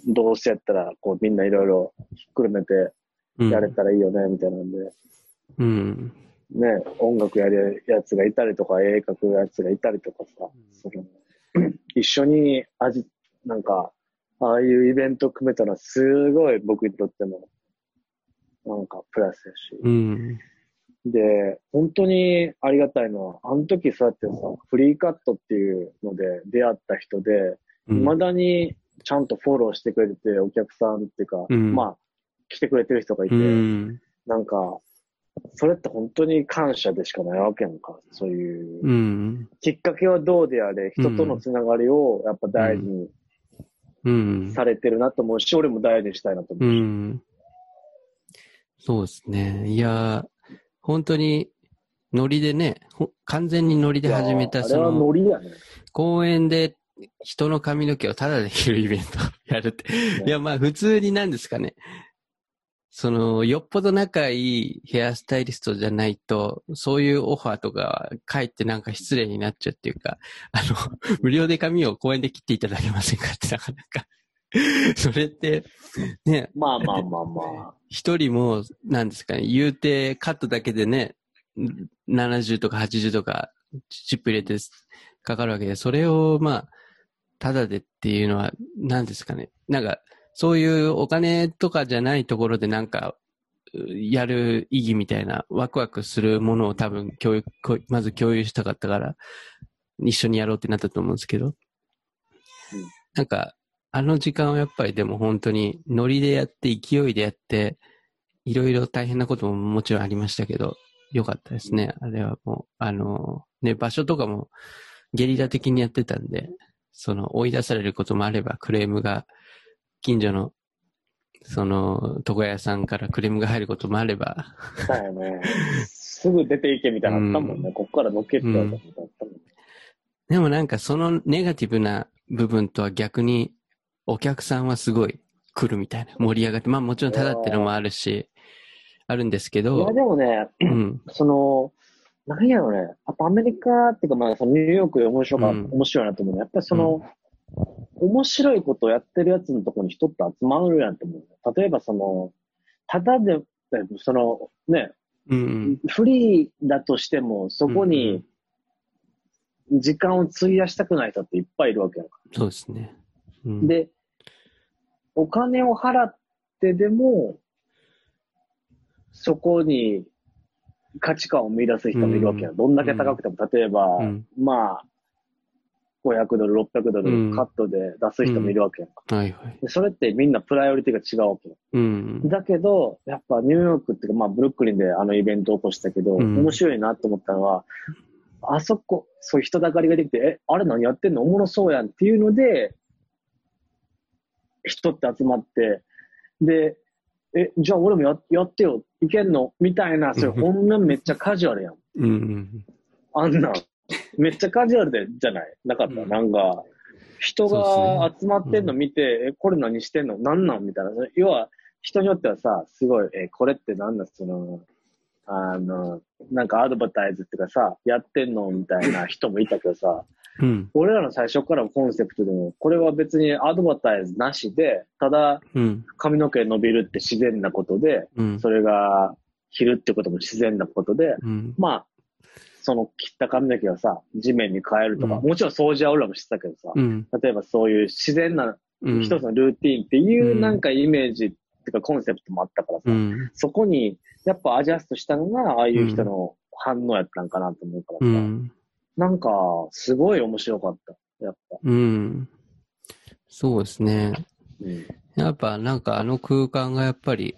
どうせやったら、こうみんないろいろひっくるめてうん。やれたらいいよね、みたいなんで。うん。ね、音楽やるやつがいたりとか、絵描くやつがいたりとかさ、その 一緒に味、なんか、ああいうイベント組めたのはすごい僕にとっても、なんかプラスやし。うん。で、本当にありがたいのは、あの時そうやってさ、フリーカットっていうので出会った人で、うん未だにちゃんとフォローしてくれてて、お客さんっていうか、うんまあ、来てくれてる人がいて、うん。なんか、それって本当に感謝でしかないわけやんか。そういう。うん。きっかけはどうであれ、人とのつながりをやっぱ大事にうん。されてるなと思うし、俺も大事にしたいなとう思うし。ん。そうですね。いや、本当に、ノリでね、ほ完全にノリで始めた、その、ノリやね。公園で人の髪の毛をタダで切るイベントをやるって。いや、まあ普通になんですかね。その、よっぽど仲いいヘアスタイリストじゃないと、そういうオファーとかは、かえってなんか失礼になっちゃうっていうか、あの、無料で髪を公園で切っていただけませんかってなかなか。それって、ね、まあまあまあまあ。一人も、なんですかね、言うて、カットだけでね、70とか80とか、チップ入れてかかるわけで、それを、まあ、ただでっていうのは、なんですかね。なんか、そういうお金とかじゃないところでなんか、やる意義みたいな、ワクワクするものを多分共有、まず共有したかったから、一緒にやろうってなったと思うんですけど、なんか、あの時間はやっぱりでも本当にノリでやって、勢いでやって、いろいろ大変なことももちろんありましたけど、よかったですね。あれはもう、あの、ね、場所とかもゲリラ的にやってたんで、その追い出されることもあれば、クレームが、近所の、その、床屋さんからクレームが入ることもあれば、だよね。すぐ出ていけみたいなのあったもんね。うこっからのけってやったみたいなのあったもんね。でもなんかそのネガティブな部分とは逆に、お客さんはすごい来るみたいな、盛り上がって、まあもちろんただってのもあるし、あるんですけいどや、、でもね、うん、その、なんやろね、やっぱアメリカっていうか、まあ、そのニューヨークで面白か、うん。面白いなと思うのはやっぱりその、面白いことをやってるやつのところに人って集まるやんと思う。例えばその、ただで、その、ね、うん、フリーだとしても、そこに時間を費やしたくない人っていっぱいいるわけやんか。そうですね。うん、で、お金を払ってでも、そこに価値観を見出す人もいるわけやん。うんどんだけ高くても、例えば、うんまあ、500ドル、600ドうんルカットで出す人もいるわけやんか。はいはい。でそれってみんなプライオリティが違うわけよ。うん。だけど、やっぱニューヨークっていうか、まあブルックリンであのイベントを起こしたけど、うん面白いなと思ったのは、あそこ、そういう人だかりができて、え、あれ何やってんの？おもろそうやんっていうので、人って集まって、で、え、じゃあ俺もややってよ、いけんの？みたいな、それうんほんまめっちゃカジュアルやん。うん。あんなん、めっちゃカジュアルで、じゃない？なかった？うんなんか、人が集まってんの見て、え、これ何してんの？なんなん？みたいな。要は、人によってはさ、すごい、え、これってなんだ、その、あの、なんかアドバタイズっていうかさ、やってんの？みたいな 人もいたけどさ、うん。俺らの最初からのコンセプトでも、これは別にアドバタイズなしで、ただうん。髪の毛伸びるって自然なことで、うん。それが切るってことも自然なことで、うん。まあ、その切った髪の毛をさ、地面に変えるとか、うんもちろん掃除は俺らもしてたけどさ、うん。例えばそういう自然なうん。一つのルーティーンっていううんなんかイメージっていうかコンセプトもあったからさ、うん。そこにやっぱアジャストしたのがああいう人の反応やったんかなと思うからさ、うん。なんかすごい面白かった。やっぱ。うん。そうですね。うん。やっぱなんかあの空間がやっぱり、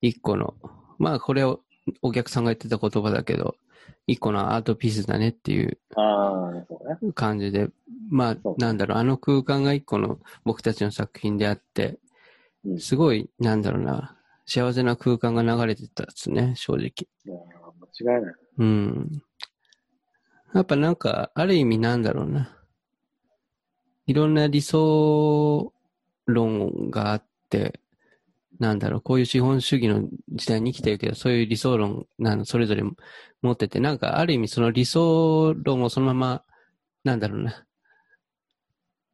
一個の、まあこれをお客さんが言ってた言葉だけど、一個のアートピースだねっていう。感じで、まあなんだろう、あの空間が一個の僕たちの作品であって、うんすごい、なんだろうな、幸せな空間が流れてたですね、正直。いやー間違いない。うん。やっぱなんか、ある意味なんだろうな。いろんな理想論があって、なんだろう、こういう資本主義の時代に生きてるけど、そういう理想論なの、それぞれ持ってて、なんかある意味その理想論をそのまま、なんだろうな、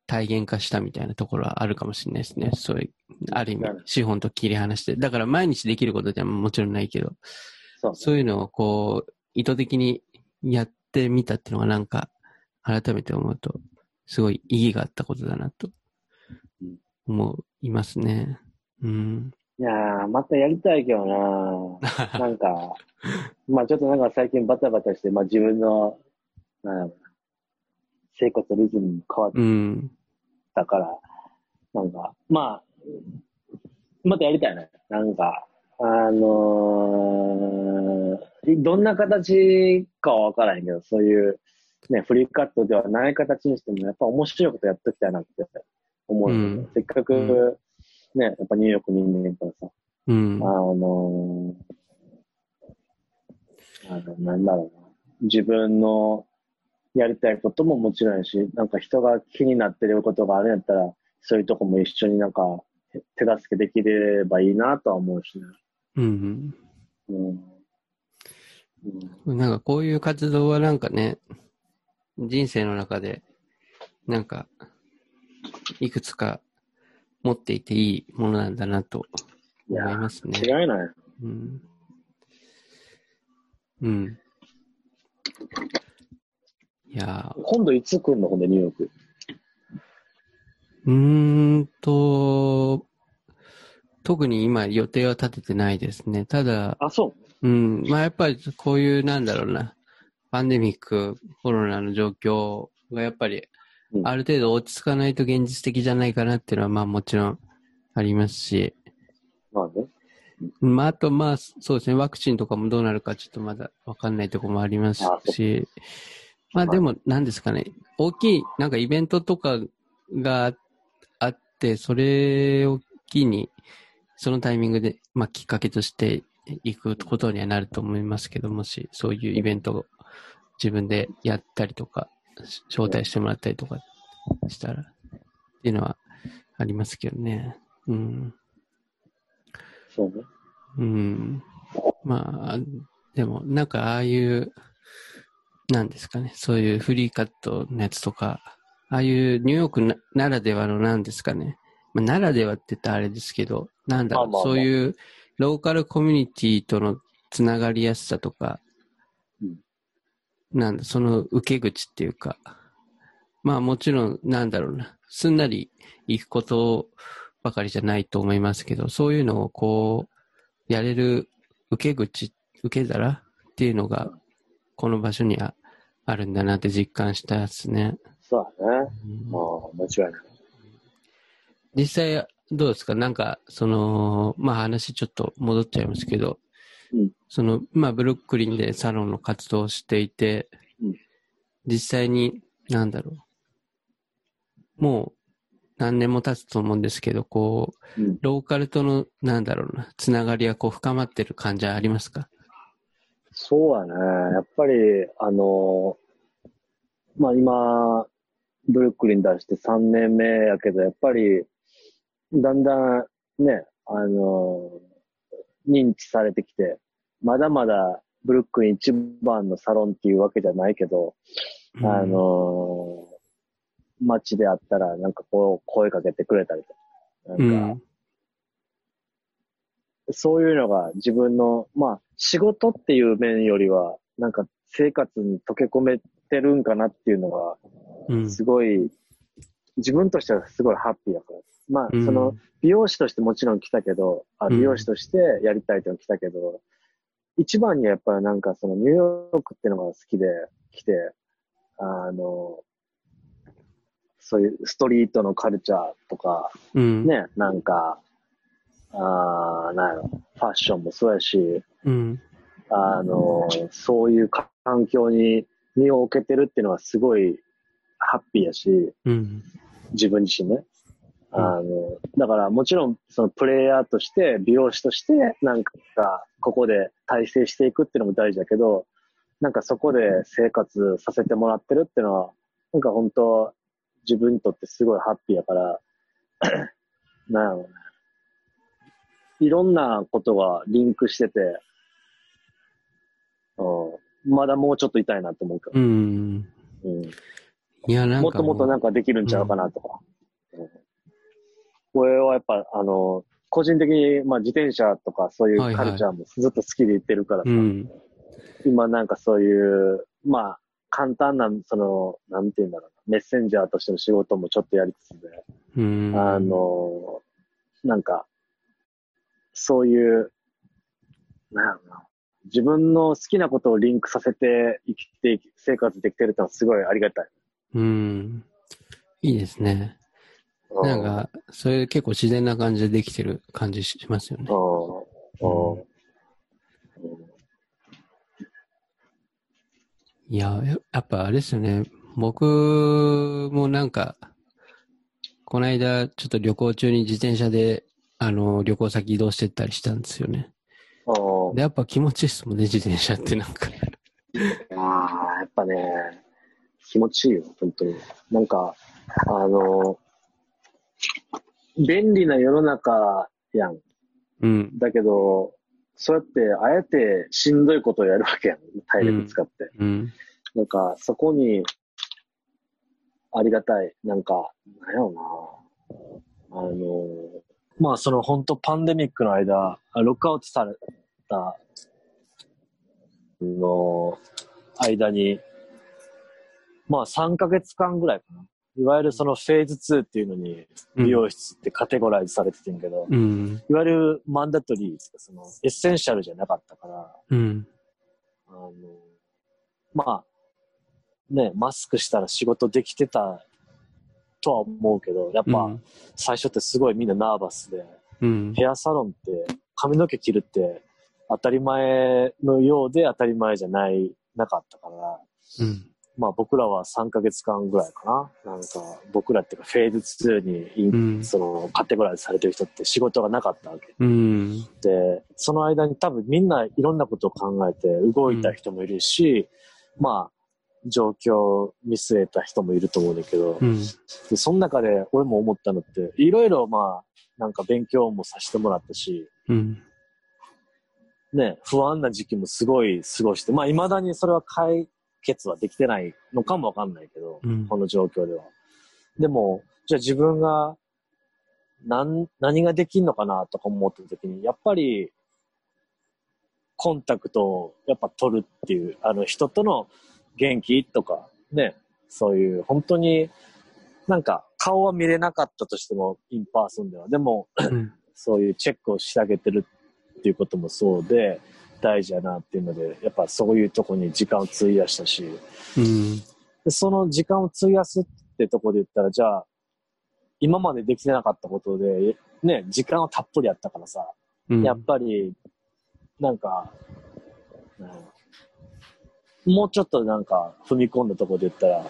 体現化したみたいなところはあるかもしれないですね。そういう、ある意味うん、資本と切り離して。だから毎日できることではもちろんないけど、そうね。そういうのをこう、意図的にやってみたっていうのがなんか、改めて思うと、すごい意義があったことだなとうん、思いますね。うん。いやー、またやりたいけどな なんか、まあちょっとなんか最近バタバタして、まあ自分の、なん生活リズムも変わっうん。たから、なんか、まあ、またやりたいね。なんか、あのーどんな形かはわからへんけど、そういう、ね、フリーカットではない形にしても、やっぱ面白いことやっときたいなって思う、うんせっかく、うね、やっぱニューヨークにいんねんからさ、うんあ。のーあの、なんだろうな。自分のやりたいことももちろんやし、なんか人が気になってることがあるんやったら、そういうとこも一緒になんか手手助けできればいいなとは思うしね。うん。うん。うん、なんかこういう活動はなんかね、人生の中で、なんか、いくつか持っていていいものなんだなと思いますね。違いない。うん。うん。いや今度いつ来んの？ほんでニューヨーク。ーうーんと、特に今予定は立ててないですね。ただ、あ、そうん、まあやっぱりこういうなんだろうな、パンデミック、コロナの状況がやっぱりうん。ある程度落ち着かないと現実的じゃないかなっていうのはまあもちろんありますし、う。まあね。まあ、あと、まあ、そうですね、ワクチンとかもどうなるかちょっとまだわかんないところもありますし、まあでも、なんですかね、大きい、なんかイベントとかがあって、それを機に、そのタイミングで、まあきっかけとしていくことにはなると思いますけど、もしそういうイベントを自分でやったりとか、し招待してもらったりとかしたら、っていうのはありますけどね。うん。そうね。うん。まあ、でも、なんかああいう、なんですかね、そういうフリーカットのやつとか、ああいうニューヨークなならではのなんですかね、まあ、ならではって言ったらあれですけど、なんだろう、まあまあまあそういうローカルコミュニティとのつながりやすさとか、うんなんだ、その受け口っていうか、まあもちろん、なんだろうな、すんなり行くことばかりじゃないと思いますけど、そういうのをこう、やれる受け口、受け皿っていうのが、この場所にはあるんだなって実感したですね。そうだね。うんまあ、間違いない。実際、どうですか？なんか、その、まあ話ちょっと戻っちゃいますけど、うんその、まあブルックリンでサロンの活動をしていて、うん実際に、なんだろう、もう何年も経つと思うんですけど、こう、うん。ローカルとの、なんだろうな、つながりがこう深まってる感じはありますか？そうやね。やっぱり、あの、まあ今、ブルックリン出して3年目やけど、やっぱり、だんだんね、あの、認知されてきて、まだまだブルックリン一番のサロンっていうわけじゃないけど、あ、の、街であったら、なんかこう、声かけてくれたりとか、うなんか、ん。そういうのが自分の、まあ、仕事っていう面よりは、なんか生活に溶け込めてるんかなっていうのが、うん。すごい自分としてはすごいハッピーだから。まあ、うんその、美容師としてもちろん来たけど、あうん美容師としてやりたいっての来たけど、一番にやっぱりなんかそのニューヨークっていうのが好きで来て、あの、そういうストリートのカルチャーとか、うん。ね、なんか、あーなんやろファッションもそうやし、うん。あの、そういう環境に身を置けてるっていうのはすごいハッピーやし、うん。自分自身ね。うんあの、だからもちろんそのプレイヤーとして、美容師として、なんかここで体制していくっていうのも大事だけど、なんかそこで生活させてもらってるっていうのは、なんか本当自分にとってすごいハッピーやから、なんやろうね。いろんなことがリンクしてて、うん、まだもうちょっと痛いなと思うけど、うん。うんいや、なんかもっともっとなんかできるんちゃうかなとか。うん俺はやっぱ、あの、個人的に、まあ自転車とかそういうはいはいカルチャーもずっと好きで行ってるからさ、うん。今なんかそういう、まあ、簡単な、その、なんていうんだろうな、メッセンジャーとしての仕事もちょっとやりつつで、うん。あの、なんか、そういう、なんやろな、自分の好きなことをリンクさせて生きて生活できてるってのはすごいありがたい。うん。いいですね。うなんか、それ結構自然な感じでできてる感じしますよね。いや、ややっぱあれですよね。僕もなんか、この間ちょっと旅行中に自転車で、あの、旅行先移動してったりしたんですよね。うんで、やっぱ気持ちいいっすもんね、自転車ってなんか。ああ、やっぱね、気持ちいいよ、本当に。なんか、あの、便利な世の中やん。うん。だけど、そうやって、あえてしんどいことをやるわけやん。体力使って。うん。なんか、そこに、ありがたい。なんか、なんやろな。あの、まあ、その本当パンデミックの間、あ lockout された、の、間に、まあ、3ヶ月間ぐらいかな。いわゆるその phase 2っていうのに、美容室って categorize されててんけど、うん。いわゆる mandatory、その、 essential じゃなかったから、うん。あの、まあ、ね、マスクしたら仕事できてたとは思うけど、やっぱうん最初ってすごいみんなナーバスで、うん。ヘアサロンって髪の毛切るって当たり前のようで当たり前じゃない、なかったから、うん。まあ僕らは3ヶ月間ぐらいかな。なんか僕らっていうかフェーズ2にうんそのカテゴライズされてる人って仕事がなかったわけ。うん。で、その間に多分みんないろんなことを考えて動いた人もいるし、まあ、状況を見据えた人もいると思うんだけど、うん。でその中で俺も思ったのって、いろいろまあ、なんか勉強もさせてもらったし、うん。ね、不安な時期もすごい過ごして、まあ未だにそれは解決はできてないのかもわかんないけど、うんこの状況では。でも、じゃあ自分が何、何ができんのかなとか思った時に、やっぱり、コンタクトをやっぱ取るっていう、あの人との元気とか、ね、そういう本当になんか顔は見れなかったとしても、 in person では。でも、うん。そういうチェックをしてあげてるっていうこともそうで、大事やなっていうので、やっぱそういうとこに時間を費やしたし、うん。でその時間を費やすってとこで言ったら、じゃあ、今までできてなかったことで、ね、時間はたっぷりあったからさ、うん。やっぱり、なんか、うんもうちょっとなんか踏み込んだところで言ったら、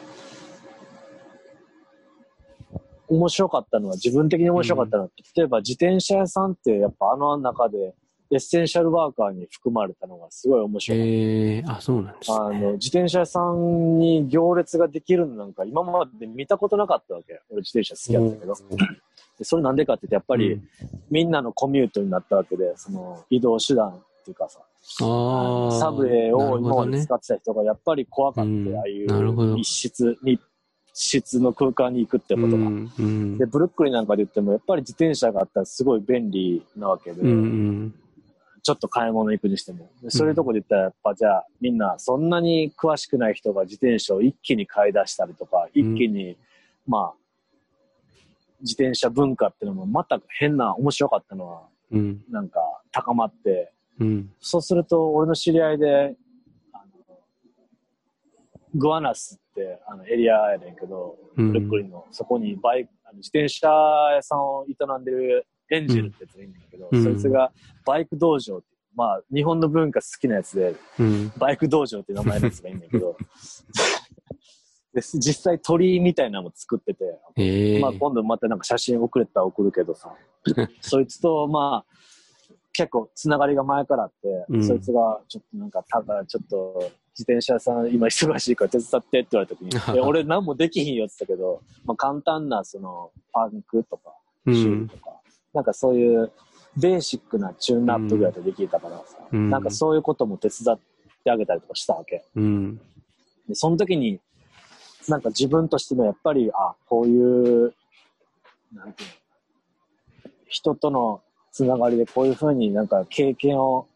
面白かったのは、自分的に面白かったのは、例えば自転車屋さんってやっぱあの中でエッセンシャルワーカーに含まれたのがすごい面白かった。ええあ、そうなんですあの、ね。自転車屋さんに行列ができるのなんか今まで見たことなかったわけ。俺自転車好きやったけど。でそれなんでかって言ってやっぱり、みんなのコミュートになったわけで、その移動手段っていうかさ。サブウェイを今まで使。ってた人がやっぱり怖かった、うんああいう密室、密室の空間に行くってことが。うん。うんで、ブルックリンなんかで言っても、やっぱり自転車があったらすごい便利なわけで、うんうん。ちょっと買い物行くにしても。でそういうとこで言ったら、やっぱじゃあ、みんなそんなに詳しくない人が自転車を一気に買い出したりとか、一気に、まあ、自転車文化っていうのもまた変な面白かったのは、うん。なんか高まって、うん。そうすると俺の知り合いで、あのグアナスってあのエリアやねんけど、うんブルックリンの、そこにバイク、あの自転車屋さんを営んでるエンジェルってやつがいるんだけど、うん。そいつがバイク道場ってまあ日本の文化好きなやつで、うん。バイク道場って名前のやつがいいんだけど、で実際鳥居みたいなのも作ってて、ええまあ今度またなんか写真送れたら送るけどさ、そいつとまあ、結構つながりが前からあって、うん。そいつがちょっとなんか、ただちょっと自転車屋さん今忙しいから手伝ってって言われた時に、え俺何もできひんよって言ったけど、まあ簡単なそのパンクとか、うシューとか、なんかそういうベーシックなチューンナップぐらいでできたからさ、うんなんかそういうことも手伝ってあげたりとかしたわけ。うん。で、その時に、なんか自分としてもやっぱり、あ、こういう、なんていうの、人とのつながりでこういうふうになんか経験を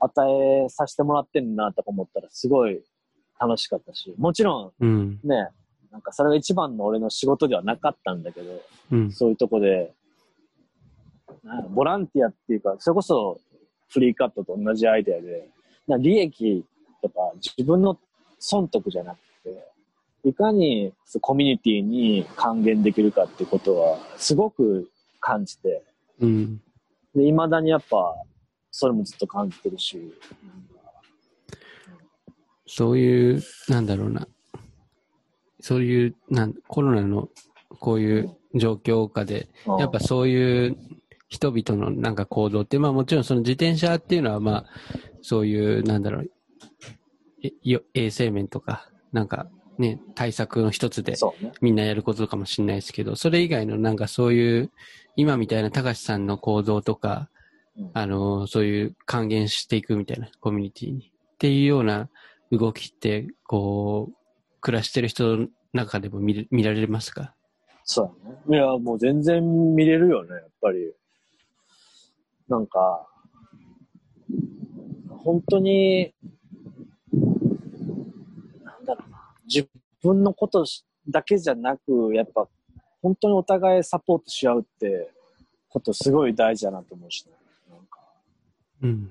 与えさせてもらってんなとか思ったらすごい楽しかったし、もちろうん。んね、なんかそれが一番の俺の仕事ではなかったんだけど、うん。そういうとこで、ボランティアっていうか、それこそフリーカットと同じアイデアで、な利益とか自分の損得じゃなくて、いかにコミュニティに還元できるかってことはすごく感じて、うん。で、未だにやっぱそれもずっと感じてるし、そういう、なんだろうな。そういう、なんコロナのこういう状況下で、うんやっぱそういう人々のなんか行動って、まあもちろんその自転車っていうのはまあ、そういう、なんだろう、衛生面とか、なんかね、対策の一つで。みんなやることかもしれないですけど、それ以外のなんかそういう、今みたいな高橋さんの行動とか、うんあの、そういう還元していくみたいなコミュニティに。っていうような動きって、こう、暮らしてる人の中でも見れ見られますか？そうだね。いや、もう全然見れるよね、やっぱり。なんか、本当に、なんだろうな。自分のことだけじゃなく、やっぱ、本当にお互いサポートし合うって、ことすごい大事だなと思うしね。なんか、うん。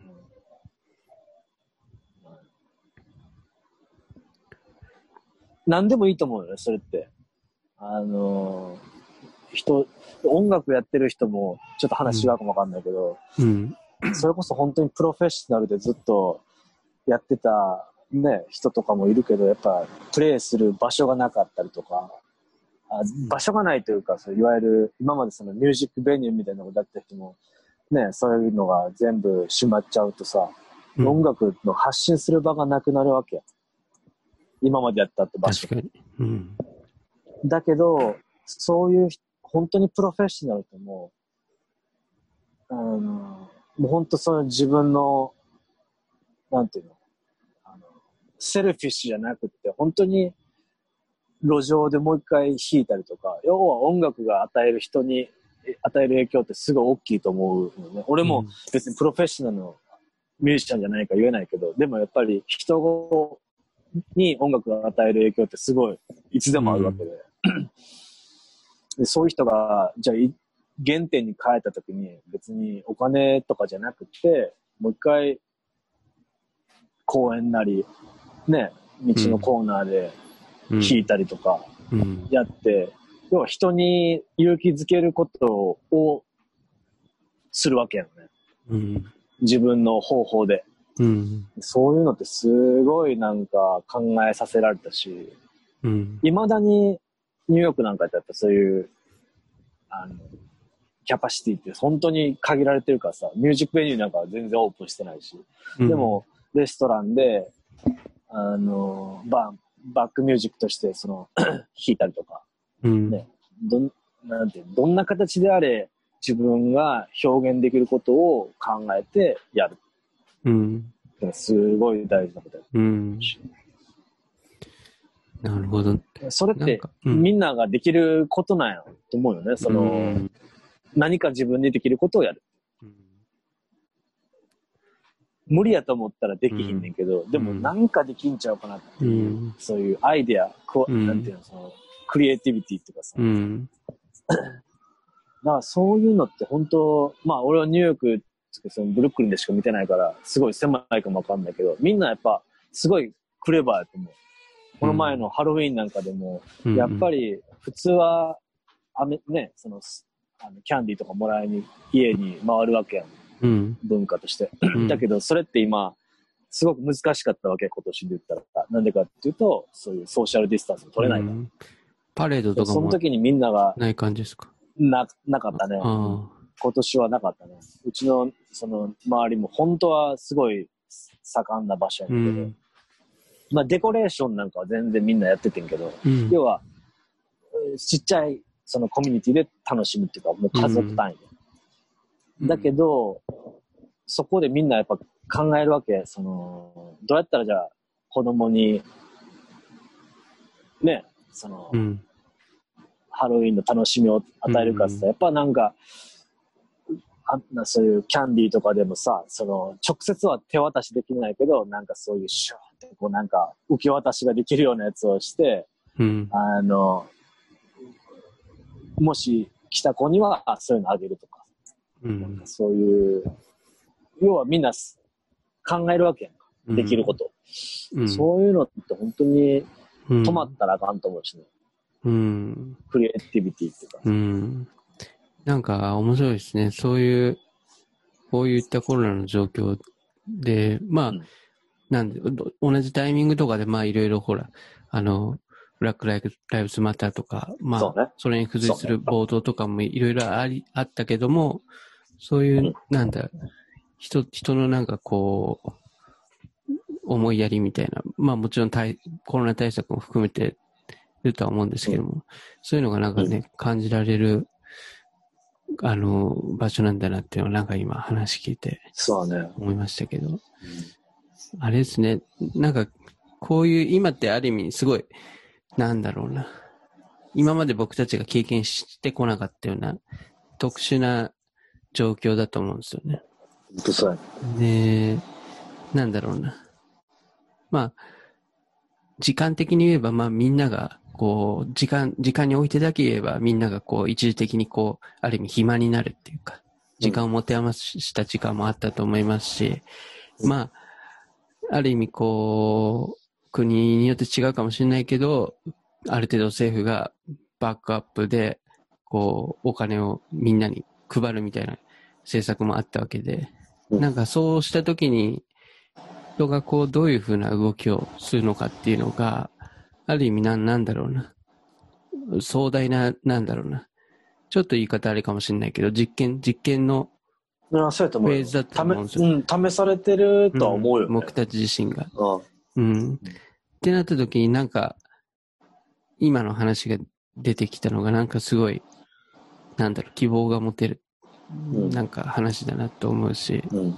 何でもいいと思うよね、それって。あの人、音楽やってる人も、ちょっと話違うかもわかんないけど、うん。それこそ本当にプロフェッショナルでずっとやってた、ね、人とかもいるけど、やっぱプレイする場所がなかったりとか、あ場所がないというか、そういわゆる今までそのミュージックベニューみたいなことやってた人も、ね、そういうのが全部閉まっちゃうとさ、うん音楽の発信する場がなくなるわけや。今までやったって場所確。かに。うん。だけど、そういう人、本当にプロフェッショナルとも、あの、もう本当その自分の、なんていうの、あの、セルフィッシュじゃなくて、本当に路上でもう一回弾いたりとか、要は音楽が与える人に、え与える影響ってすごい大きいと思うのね。俺も別にプロフェッショナルのミュージシャンじゃないから言えないけど、でもやっぱり人に音楽が与える影響ってすごいいつでもあるわけで。でそういう人が、じゃあい原点に変えた時に別にお金とかじゃなくて、もう一回公園なり、ね、道のコーナーでうん。弾いたりとかうん。やって、要は人に勇気づけることをするわけやのね。うん。自分の方法で。うん。そういうのってすごいなんか考えさせられたし、うん。未だにニューヨークなんかってやっぱそういう、あの、キャパシティって本当に限られてるからさ、ミュージックベニューなんかは全然オープンしてないし、でも、レストランで、あの、ババックミュージックとしてその、弾いたりとか、うん、ねどん、なんてどんな形であれ自分が表現できることを考えてやる。うん。すごい大事なことやうん。し、なるほど。それってみんなができることなんやと思うよね。その、うん何か自分でできることをやる。無理やと思ったらできひんねんけど、でもうんなんかできんちゃうかなっていう、うんそういうアイデア、こううんなんていうの、その、クリエイティビティっていうかさ、うん。だからそういうのって本当、まあ俺はニューヨーク、そのブルックリンでしか見てないから、すごい狭いかもわかんないけど、みんなやっぱすごいクレバーやと思う。この前のハロウィーンなんかでも、うんやっぱり普通は、あめね、その、すあのキャンディーとかもらいに家に回るわけやん、うん。文化として。うんだけど、それって今、すごく難しかったわけ、今年で言ったら。なんでかっていうと、そういうソーシャルディスタンスが取れないから。うんパレードとかそのも時にみんながない感じですか？な、なかったね。あ今年はなかったね。うちの、その、周りも本当はすごい盛んな場所やけど、ん。まあデコレーションなんかは全然みんなやっててんけど、うん。要は、えーちっちゃいそのコミュニティで楽しむっていうか、もう家族単位で。うんだけど、そこでみんなやっぱ考えるわけ。その、どうやったらじゃあ子供に、ね、その、うん。ハロウィンの楽しみを与えるかって言ったらやっぱなんか、あなそういうキャンディーとかでもさ、その、直接は手渡しできないけど、なんかそういうシューこうなんか受け渡しができるようなやつをして、うん。あの、もし来た子にはあそういうのあげるとか、うん。そういう、要はみんなす考えるわけやんか。できること。うん。そういうのって本当にうん止まったらあかんと思うしね。うん。クリエイティビティっていうか。うん。なんか面白いですね。そういう、こういったコロナの状況で、まあ、うんなんで、ど同じタイミングとかで、まあいろいろほら、あの、ブラックライブライブスマターとか、まあ、それに付随する暴動とかもいろいろあり、あったけども、そういう、うん。なんだ、人、人のなんかこう、思いやりみたいな、まあもちろん対コロナ対策も含めてるとは思うんですけども、そういうのがなんかね、感じられる、あの、場所なんだなっていうのをなんか今話聞いてそうね。思いましたけど、あれですね、なんか、こういう、今ってある意味すごい、なんだろうな。今まで僕たちが経験してこなかったような特殊な状況だと思うんですよね。本当そうやね。で、なんだろうな。まあ、時間的に言えば、まあみんなが、こう、時間、時間においてだけ言えば、みんながこう、一時的にこう、ある意味暇になるっていうか、時間を持て余した時間もあったと思いますし、うんまあ、ある意味こう、国によって違うかもしれないけど、ある程度政府がバックアップで、こう、お金をみんなに配るみたいな政策もあったわけで、うんなんかそうしたときに、人がこう、どういうふうな動きをするのかっていうのが、ある意味なん、なんだろうな。壮大な、なんだろうな。ちょっと言い方あれかもしれないけど、実験、実験のあそうやと思うよ。フェーズだと思うんですよ。うん、試されてるとは思うよ、ね。僕たち自身が。うん。うん。ってなった時になんか、今の話が出てきたのがなんかすごい、なんだろう、希望が持てる、んなんか話だなと思うし、うん。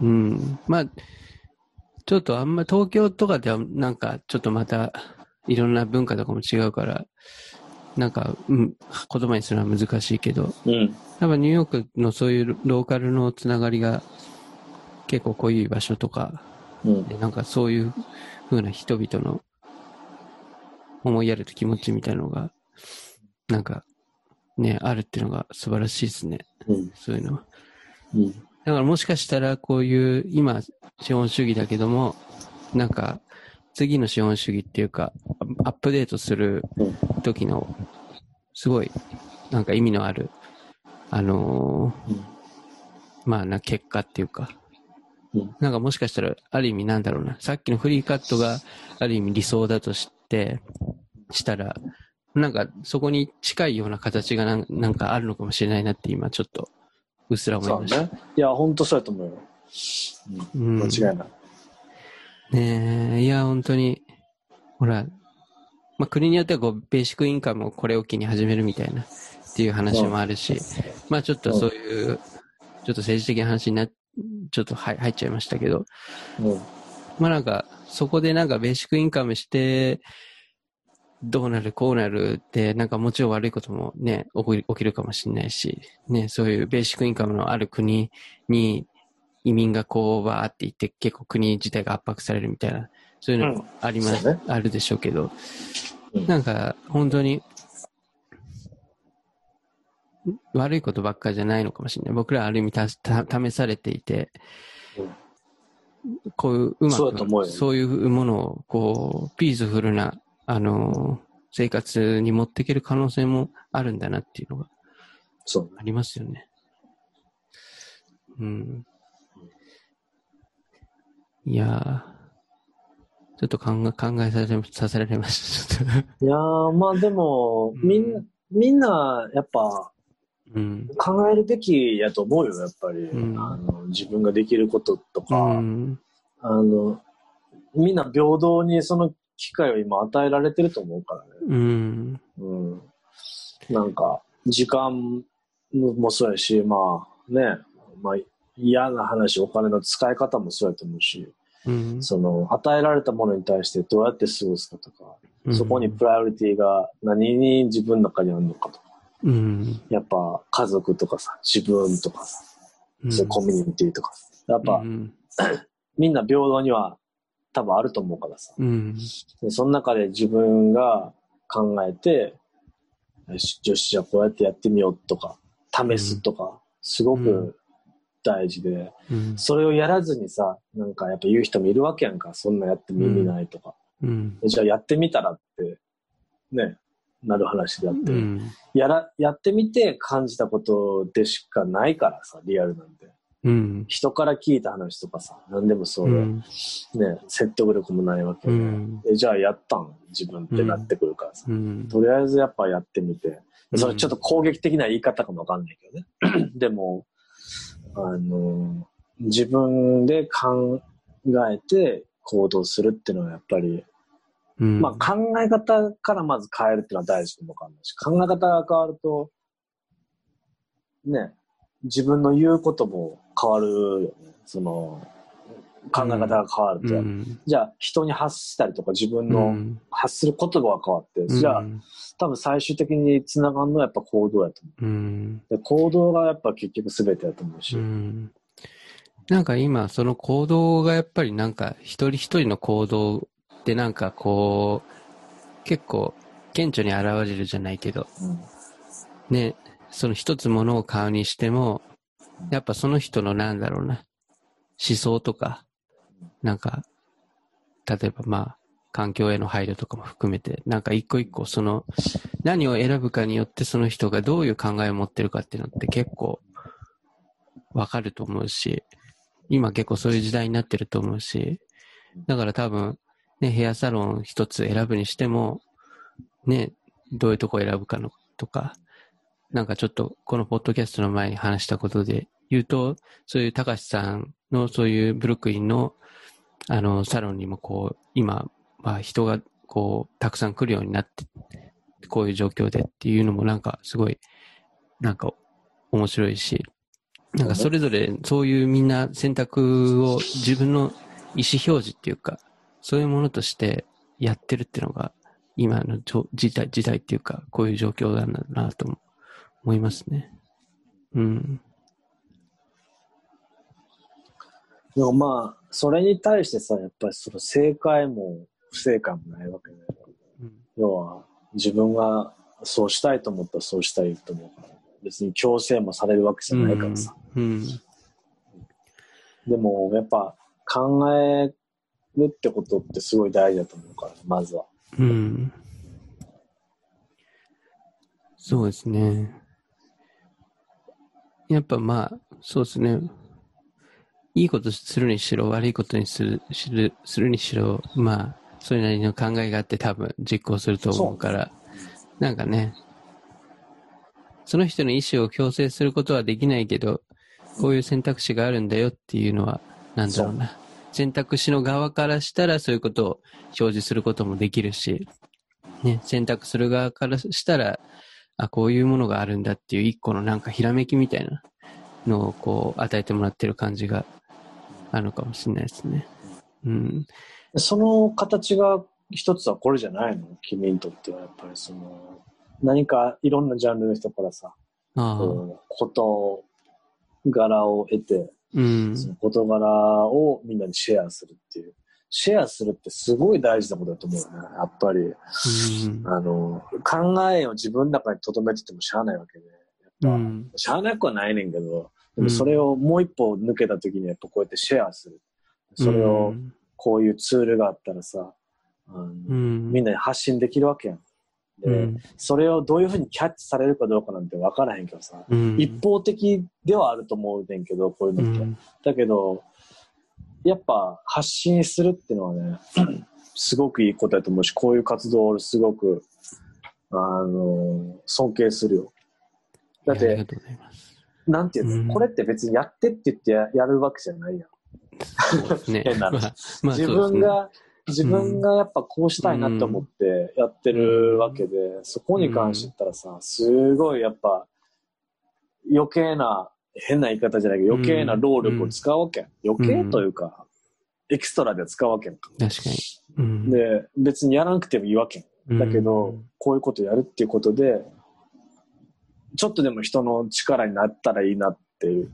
うん。まあ、ちょっとあんま東京とかではなんかちょっとまたいろんな文化とかも違うから、なんか、うん、言葉にするのは難しいけど、うん。やっぱニューヨークのそういうローカルのつながりが結構濃い場所とか、うん。でなんかそういう風な人々の思いやる気持ちみたいなのが、なんかね、あるっていうのが素晴らしいですね。うん。そういうのは。うん。だからもしかしたらこういう今資本主義だけども、なんか次の資本主義っていうか、アアップデートする時のすごいなんか意味のある、あのーまあな結果っていうか、うんなんかもしかしたらある意味なんだろうな、さっきのフリーカットがある意味理想だとして、したら、なんかそこに近いような形がなんなんかあるのかもしれないなって今ちょっとうっすら思いました。ね。いや、本当そうやと思うよ。うん間違いない。ねえ、いや、本当に、ほら、まあ、国によってはこう、ベーシックインカムをこれを機に始めるみたいな、っていう話もあるし、まあちょっとそういう、ちょっと政治的な話にな、ちょっと入入っちゃいましたけど、うん。まあなんか、そこでなんかベーシックインカムして、どうなる、こうなるって、なんかもちろん悪いこともね、起きるかもしれないし、ね、そういうベーシックインカムのある国に移民がこうバーって言って結構国自体が圧迫されるみたいな、そういうのもあります、そうねあるでしょうけど、うんなんか本当に、悪いことばっかりじゃないのかもしれない。僕らある意味たた試されていて、こういううまく、そういうものを、こう、ピースフルな、あの、生活に持っていける可能性もあるんだなっていうのが。ありますよね。うん。いやーちょっと考え、考えさせさせられました。いやー、まあでも、みんな、みんな、やっぱ、うん。考えるべきやと思うよ、やっぱり。うんあの自分ができることとうか、ん。あの、みんな平等にその機会を今与えられてると思うからね。うん。うん。なんか、時間もそうやし、まあね、まあ嫌な話、お金の使い方もそうやと思うし、うん。その、与えられたものに対してどうやって過ごすかとか、うんそこにプライオリティが何に自分の中にあるのかとか、うん。やっぱ家族とかさ、自分とかさ、うんそういうコミュニティとかさ、やっぱうん。みんな平等には多分あると思うからさ、うん。でその中で自分が考えて、よし、じゃあこうやってやってみようとか、試すとか、すごうんく大事で、うん。それをやらずにさ、なんかやっぱ言う人もいるわけやんか、そんなやっても意味ないとか。うん。じゃあやってみたらって、ね、なる話であって、うん。やら、やってみて感じたことでしかないからさ、リアルなんて。うん。人から聞いた話とかさ、何でもそうで、うん。ね、説得力もないわけうで、ん。えじゃあやったん？自分ってなってくるからさ、うん。とりあえずやっぱやってみて、うんそれちょっと攻撃的な言い方かもわかんないけどね。でも、あの、自分で考えて行動するっていうのはやっぱり、うん。まあ考え方からまず変えるっていうのは大事かもわかんないし、考え方が変わると、ね、自分の言うことも変わるよね。その、考え方が変わると。うん。じゃあ人に発したりとか自分うのん。発する言葉が変わって、じゃあ多分最終的につながるのはやっぱ行動やと思うん。う。で行動がやっぱ結局全てやと思うし。うん。なんか今、その行動がやっぱりなんか、一人一人の行動ってなんかこう、結構、顕著に現れるじゃないけど、うんね、その一つものを買うにしても、やっぱその人のなんだろうな、思想とか、なんか、例えばまあ、環境への配慮とかも含めて、なんか一個一個その、何を選ぶかによってその人がどういう考えを持ってるかっていうのって結構、わかると思うし、今結構そういう時代になってると思うし、だから多分、ね、ヘアサロン一つ選ぶにしても、ね、どういうとこ選ぶかのとか、なんかちょっとこのポッドキャストの前に話したことで言うと、そういう高橋さんのそういうブルックリンのあのサロンにもこう、今、まあ人がこう、たくさん来るようになって、こういう状況でっていうのもなんかすごい、なんか面白いし、なんかそれぞれそういうみんな選択を自分の意思表示っていうか、そういうものとしてやってるっていうのが、今の時代、時代っていうか、こういう状況なんだなと思いますね。うん。でもまあ、それに対してさ、やっぱりその正解も不正解もないわけで、うん要は自分がそうしたいと思ったらそうしたいと思うから、別に強制もされるわけじゃないからさ。うん。でもやっぱ考えるってことってすごい大事だと思うから、まずは。うん。そうですね。やっぱまあ、そうですね。いいことするにしろ、悪いことにする、する、するにしろ、まあ、それなりの考えがあって多分実行すると思うから、なんかね、その人の意思を強制することはできないけど、こういう選択肢があるんだよっていうのは、なんだろうな。選択肢の側からしたらそういうことを表示することもできるし、ね、選択する側からしたら、あ、こういうものがあるんだっていう一個のなんかひらめきみたいなのをこう与えてもらってる感じがあるのかもしれないですね。うん。その形が一つはこれじゃないの？君にとってはやっぱりその、何かいろんなジャンルの人からさ、ああ。こう事柄を得て、うん。その事柄をみんなにシェアするっていう。シェアするってすごい大事なことだと思うよね。やっぱり、うん。あの、考えを自分の中に留めててもしゃあないわけで、やっまあうん。しゃあなくはないねんけど、でもそれをもう一歩抜けた時にやっぱこうやってシェアする。それをうんこういうツールがあったらさ、うん。みんなに発信できるわけやん。で、うんそれをどういうふうにキャッチされるかどうかなんて分からへんけどさ、うん。一方的ではあると思うねんけど、こういううのって。ん。だけど、やっぱ発信するっていうのはね、すごくいいことだと思うし、こういう活動を俺すごく、あの、尊敬するよ。だって、なんていうの、うんこれって別にやってって言ってややるわけじゃないやん。そうですね。変なまあ話、まあ自分が、自分がやっぱこうしたいなって思ってやってるわけで、そこに関して言ったらさ、すごいやっぱ余計な、変な言い方じゃないけど余計な労力を使うわけ。余計というか、エキストラで使うわけ。確かに。うん。で、別にやらなくてもいいわけ。だけど、こういうことやるっていうことで、ちょっとでも人の力になったらいいなっていう、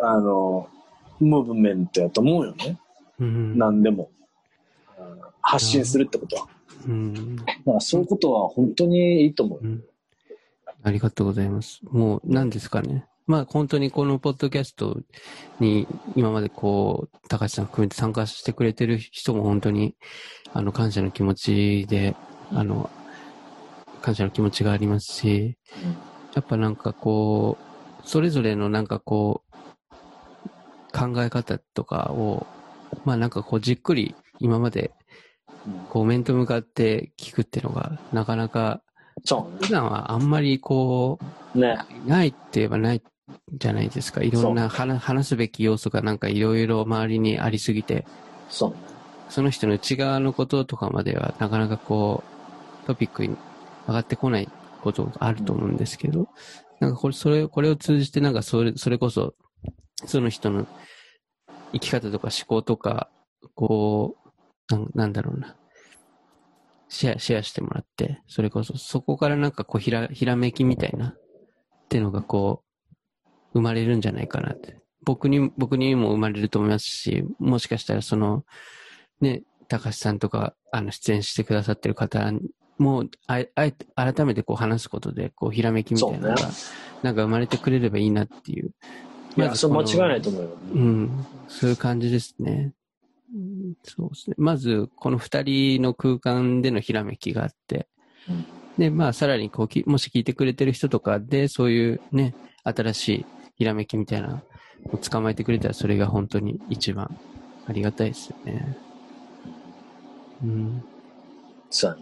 あの、ムーブメントやと思うよね。うん、何でも。発信するってことは。うん。だからそういうことは本当にいいと思うう。ん。ありがとうございます。もう、何ですかね。まあ、本当にこのポッドキャストに今までこう、高橋さん含めて参加してくれてる人も本当に、あの、感謝の気持ちで、あの、感謝の気持ちがありますし、やっぱなんかこう、それぞれのなんかこう、考え方とかを、まあなんかこうじっくり今までうんこう面と向かって聞くっていうのがなかなか普段はあんまりこう、ね。ないって言えばないじゃないですか。いろんな話話すべき要素がなんかいろいろ周りにありすぎて。その人の内側のこととかまではなかなかこう、トピックに上がってこないことがあると思うんですけど、なんかこれ、それ、これを通じてなんかそれ、それこそ、その人の生き方とか思考とか、こう、ななんだろうな。シェア、シェアしてもらって、それこそ、そこからなんかこう、ひら、ひらめきみたいな、っていうのがこう、生まれるんじゃないかなって。僕に、僕にも生まれると思いますし、もしかしたらその、ね、高橋さんとか、あの、出演してくださってる方も、あえ、あえて、改めてこう話すことで、こう、ひらめきみたいなのが、そうなんか生まれてくれればいいなっていう。いや、それ間違いないと思思うよ。うん、そういう感じですね。うんそうですね。まず、この二人の空間でのひらめきがあって、うんで、まあ、さらにこうき、もし聞いてくれてる人とかで、そういうね、新しいひらめきみたいなのを捕まえてくれたら、それが本当に一番ありがたいですよね。うん。そう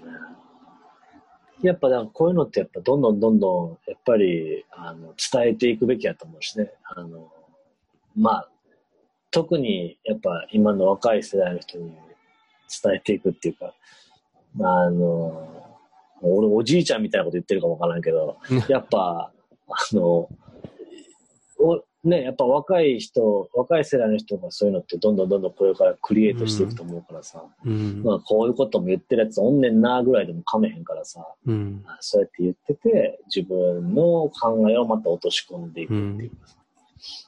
やっぱだからこういうのってやっぱどんどんどんどんやっぱりあの伝えていくべきやと思うしね。あの、まあ、特にやっぱ今の若い世代の人に伝えていくっていうか、あの、俺おじいちゃんみたいなこと言ってるかもわからんけど、やっぱ、あの、おね、やっぱ若い人、若い世代の人がそういうのってどんどんどんどんこれからクリエイトしていくと思うからさ、うん。まあこういうことも言ってるやつおんねんなぐらいでも噛めへんからさ、うん。あそうやって言ってて、自分の考えをまた落とし込んでいくっていうかさ。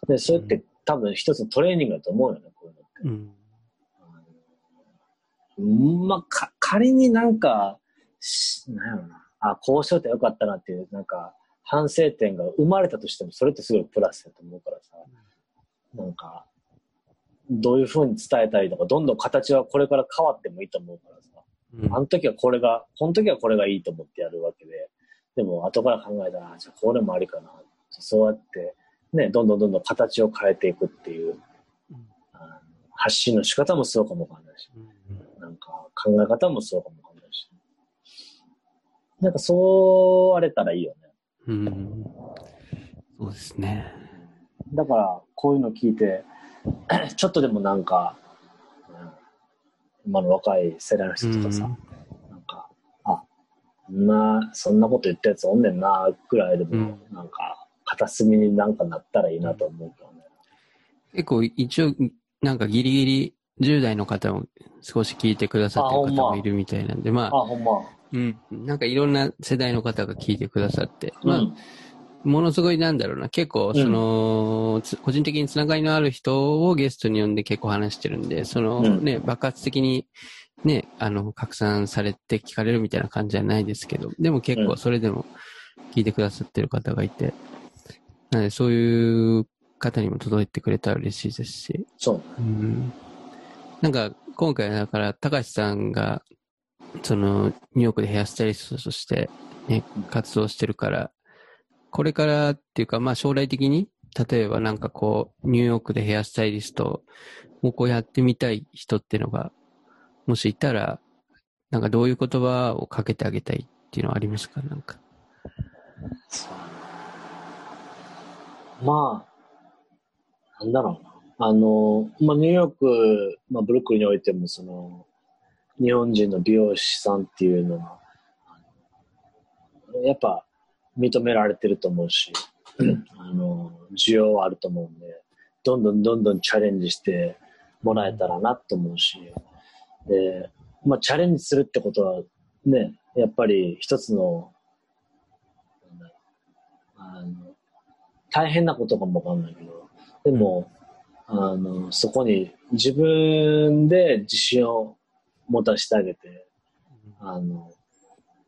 で、それって多分一つのトレーニングだと思うよね、こういうのって。うん。うんまあ、か、仮になんか、しなんやろな。あ、こうしといてよかったなっていう、なんか、反省点が生まれたとしても、それってすごいプラスだと思うからさ。なんか、どういう風に伝えたりとか、どんどん形はこれから変わってもいいと思うからさ。あの時はこれが、この時はこれがいいと思ってやるわけで、でも後から考えたら、あじゃあこれもありかな。そうやって、ね、どんどんどんどん形を変えていくっていう、あの発信の仕方もそうかもわかんないし、なんか考え方もそうかもわかんないし。なんかそうあれたらいいよね。うん。そうですね。だから、こういうの聞いて、ちょっとでもなんか、うん今の若い世代の人とかさ、なんか、あ、そんな、そんなこと言ったやつおんねんな、ぐらいでも、うんなんか、片隅になんかなったらいいなと思うけどね。結構一応、なんかギリギリ10代の方も少し聞いてくださってる方もいるみたいなんで、まあ、あ、ほんま。うん。なんかいろんな世代の方が聞いてくださって、まあ、うん。ものすごいなんだろうな、結構、その、つ個人的につながりのある人をゲストに呼んで結構話してるんで、そのうんね、爆発的にね、あの、拡散されて聞かれるみたいな感じじゃないですけど、でも結構それでも、聞いてくださってる方がいて、なのでそういう方にも届いてくれたら嬉しいですし、そう。うん。なんか、今回だから、高橋さんが、その、ニューヨークでヘアスタイリストとして、ね、活動してるから、これからっていうか、まあ将来的に、例えばなんかこう、ニューヨークでヘアスタイリストをこうやってみたい人っていうのが、もしいたら、なんかどういう言葉をかけてあげたいっていうのはありますか？なんか。まあ、なんだろうな。あの、まあ、ニューヨーク、まあ、ブルックリンにおいても、その、日本人の美容師さんっていうのは、やっぱ認められてると思うし、あの、需要はあると思うんで、どんどんどんどんチャレンジしてもらえたらなと思うし、で、まあ、チャレンジするってことは、ね、やっぱり一つの、あの、大変なことかもわかんないけど、でも、あの、そこに自分で自信を持たせてあげて、あの、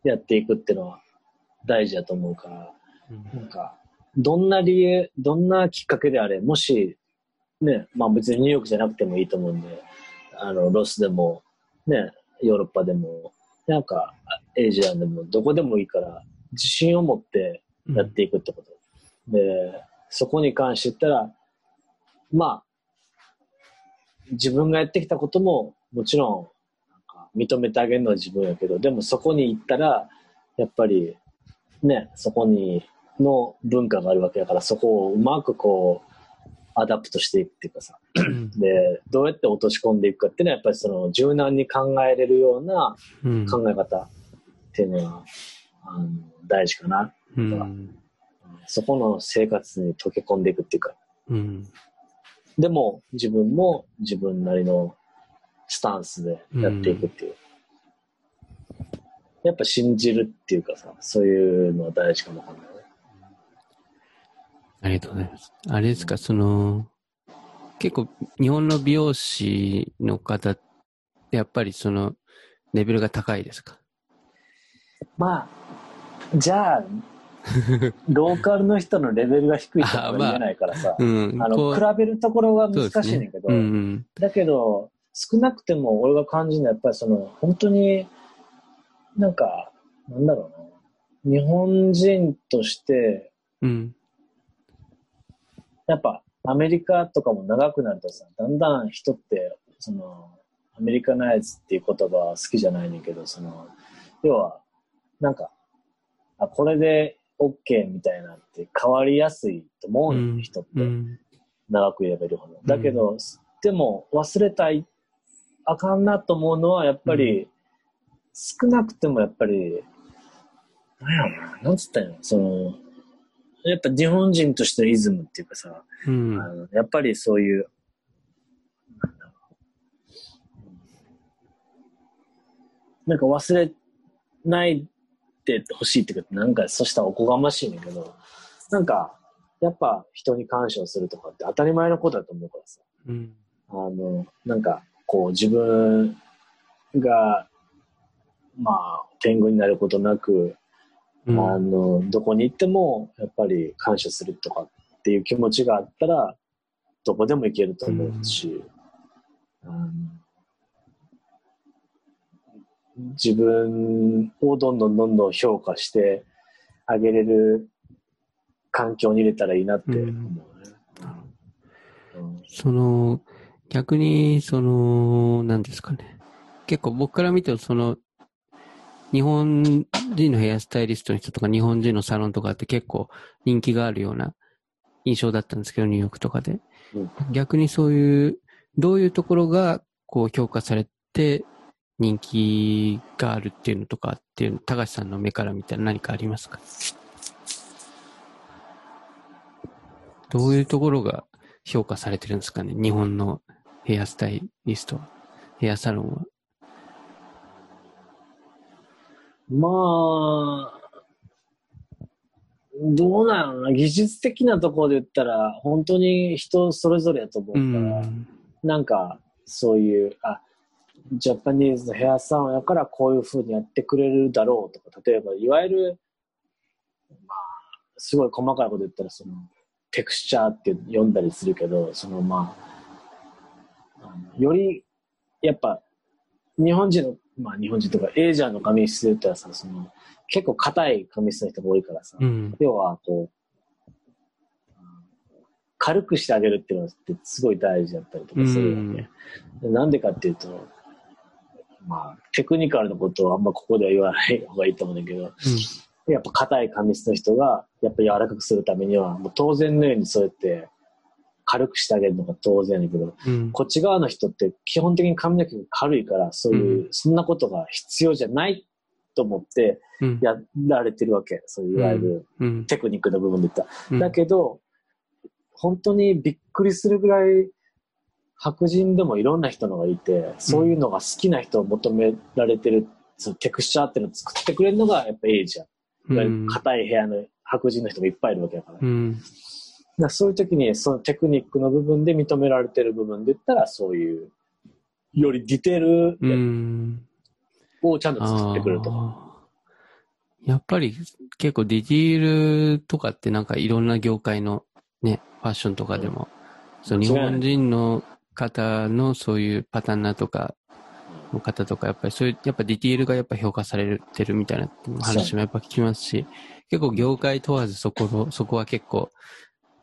やっていくっていうのは大事だと思うから、なんか、どんな理由、どんなきっかけであれ、もし、ね、まあ別にニューヨークじゃなくてもいいと思うんで、あの、ロスでも、ね、ヨーロッパでも、なんか、エイジアンでも、どこでもいいから、自信を持ってやっていくってこと。で、そこに関して言ったら、まあ、自分がやってきたことも、もちろん、認めてあげるのは自分やけど、でもそこに行ったら、やっぱり、ね、そこに、の文化があるわけだから、そこをうまくこう、 adapt していくっていうかさ、うん。で、どうやって落とし込んでいくかっていうのは、やっぱりその柔軟に考えれるようなうん。考え方っていうのは、あの大事かな。うん。そこの生活に溶け込んでいくっていうか、うん。でも自分も自分なりのスタンスでやっていくっていう。やっぱ信じるっていうかさ、そういうのは大事かもわかんないね。ありがとうございます。あれですか、その、結構日本の美容師の方ってやっぱりそのレベルが高いですか？まあ、じゃあ、ローカルの人のレベルが低いとは言えないからさ、うん。あの、比べるところは難しいねんけど、うんうん。だけど、少なくても俺が感じるのはやっぱりその、本当に、なんか、なんだろうな。日本人として、うん。やっぱアメリカとかも長くなるとさ、だんだん人って、その、アメリカナイズっていう言葉は好きじゃないねんけど、その、要は、なんか、あ、これで OK みたいなって変わりやすいと思う人って。うん。長くいればいるほど。だけど、でも忘れたい、あかんなと思うのは、やっぱり、少なくてもやっぱり、なんやろな、なんつったんやろ、その、やっぱ日本人としてのイズムっていうかさ、うん。あのやっぱりそういう、なんか忘れないでほしいっていうか、なんかそしたらおこがましいねんけど、なんか、やっぱ人に感謝をするとかって当たり前のことだと思うからさ、うん。あの、なんか、こう自分が、まあ、天狗になることなく、うん。あの、どこに行っても、やっぱり感謝するとかっていう気持ちがあったら、どこでも行けると思うし、あの自分をどんどんどんどん評価してあげれる環境に入れたらいいなって思うね。うん。その、逆に、その、何ですかね。結構僕から見ても、その、日本人のヘアスタイリストの人とか、日本人のサロンとかって結構人気があるような印象だったんですけど、ニューヨークとかで。うん逆にそういう、どういうところが、こう、評価されて、人気があるっていうのとかっていうの、高橋さんの目から見たら何かありますか？どういうところが評価されてるんですかね？日本のヘアスタイリストは、ヘアサロンは。まあ、どうなのな、技術的なところで言ったら、本当に人それぞれやと思ううから、ん。なんか、そういう、あ、ジャパニーズのヘアサロンやからこういう風にやってくれるだろうとか、例えば、いわゆる、まあ、すごい細かいこと言ったら、その、テクスチャーって読んだりするけど、そのまあ、より、やっぱ、日本人の、まあ日本人とかエイジアンの髪質で言ったらさ、その、結構硬い髪質の人が多いからさ、うん。要はこう、軽くしてあげるっていうのってすごい大事だったりとかするわけ。でなんでかっていうと、まあ、テクニカルなことをあんまここでは言わない方がいいと思うんだけど、やっぱ硬い髪質の人が、やっぱ柔らかくするためには、もう当然のようにそうやって軽くしてあげるのが当然やけど、うん。こっち側の人って基本的に髪の毛が軽いから、そういう、うそんなことが必要じゃないと思ってうん。やられてるわけ。そういういわゆるうん。テクニックの部分で言っただけど、本当にびっくりするぐらい白人でもいろんな人のがいて、そういうのが好きな人を求められてる、そのテクスチャーっていうのを作ってくれるのがやっぱエイジアン。いわゆる硬い部屋の白人の人もいっぱいいるわけだから。うん。らそういう時にそのテクニックの部分で認められてる部分で言ったら、そういう、よりディテールうん。をちゃんと作ってくれるとやっぱり結構ディティールとかってなんかいろんな業界のね、ファッションとかでも、そう日間違いない本人の方のそういうパターンナーとかの方とか、やっぱりそういう、やっぱディティールがやっぱ評価されてるみたいな話もやっぱ聞きますし、結構業界問わずそこの、そこは結構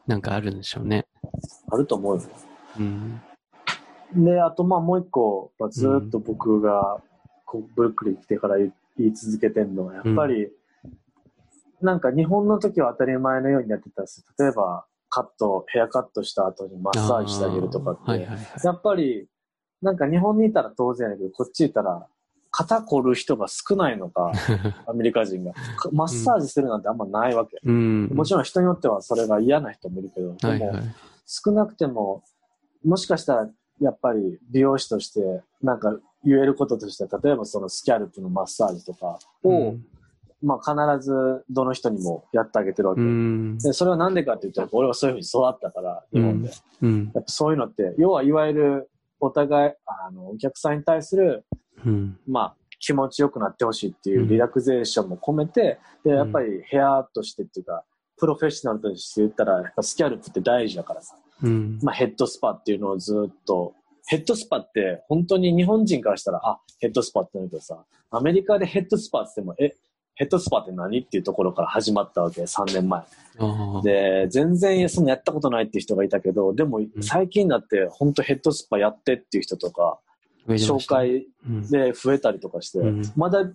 なんかあるんでしょうね。あると思うよ。うん。で、あとまあもう一個、まあずーっと僕がこうブルックリン来てから言い続けてるのは、やっぱり、なんか日本の時は当たり前のようにやってたんです例えば、カット、ヘアカットした後にマッサージしてあげるとかって、はいはいはい。やっぱり、なんか日本にいたら当然やけど、こっちいたら、肩凝る人が少ないのか、アメリカ人が。マッサージするなんてあんまないわけ。うん。もちろん人によってはそれが嫌な人もいるけど、でも、はいはい。少なくても、もしかしたら、やっぱり美容師として、なんか言えることとして、例えばそのスキャルプのマッサージとかを、うんまあ必ずどの人にもやってあげてるわけ。うん。で、それはなんでかって言ったら、俺はそういうふうに育ったから、日本で。うん。やっぱそういうのって、要はいわゆるお互い、あの、お客さんに対する、うん。まあ、気持ちよくなってほしいっていううんリラクゼーションも込めて、で、んやっぱりヘアとしてっていうか、プロフェッショナルとして言ったら、やっぱスキャルプって大事だからさ。うん。まあ、ヘッドスパっていうのをずっと、ヘッドスパって本当に日本人からしたら、あ、ヘッドスパってなるけどさ、アメリカでヘッドスパって言っても、え、ヘッドスパって何っていうところから始まったわけ、3年前。で、全然そのやったことないっていう人がいたけど、でも最近になって本当ヘッドスパやってっていう人とか、紹介うん。で増えたりとかして、うんまだ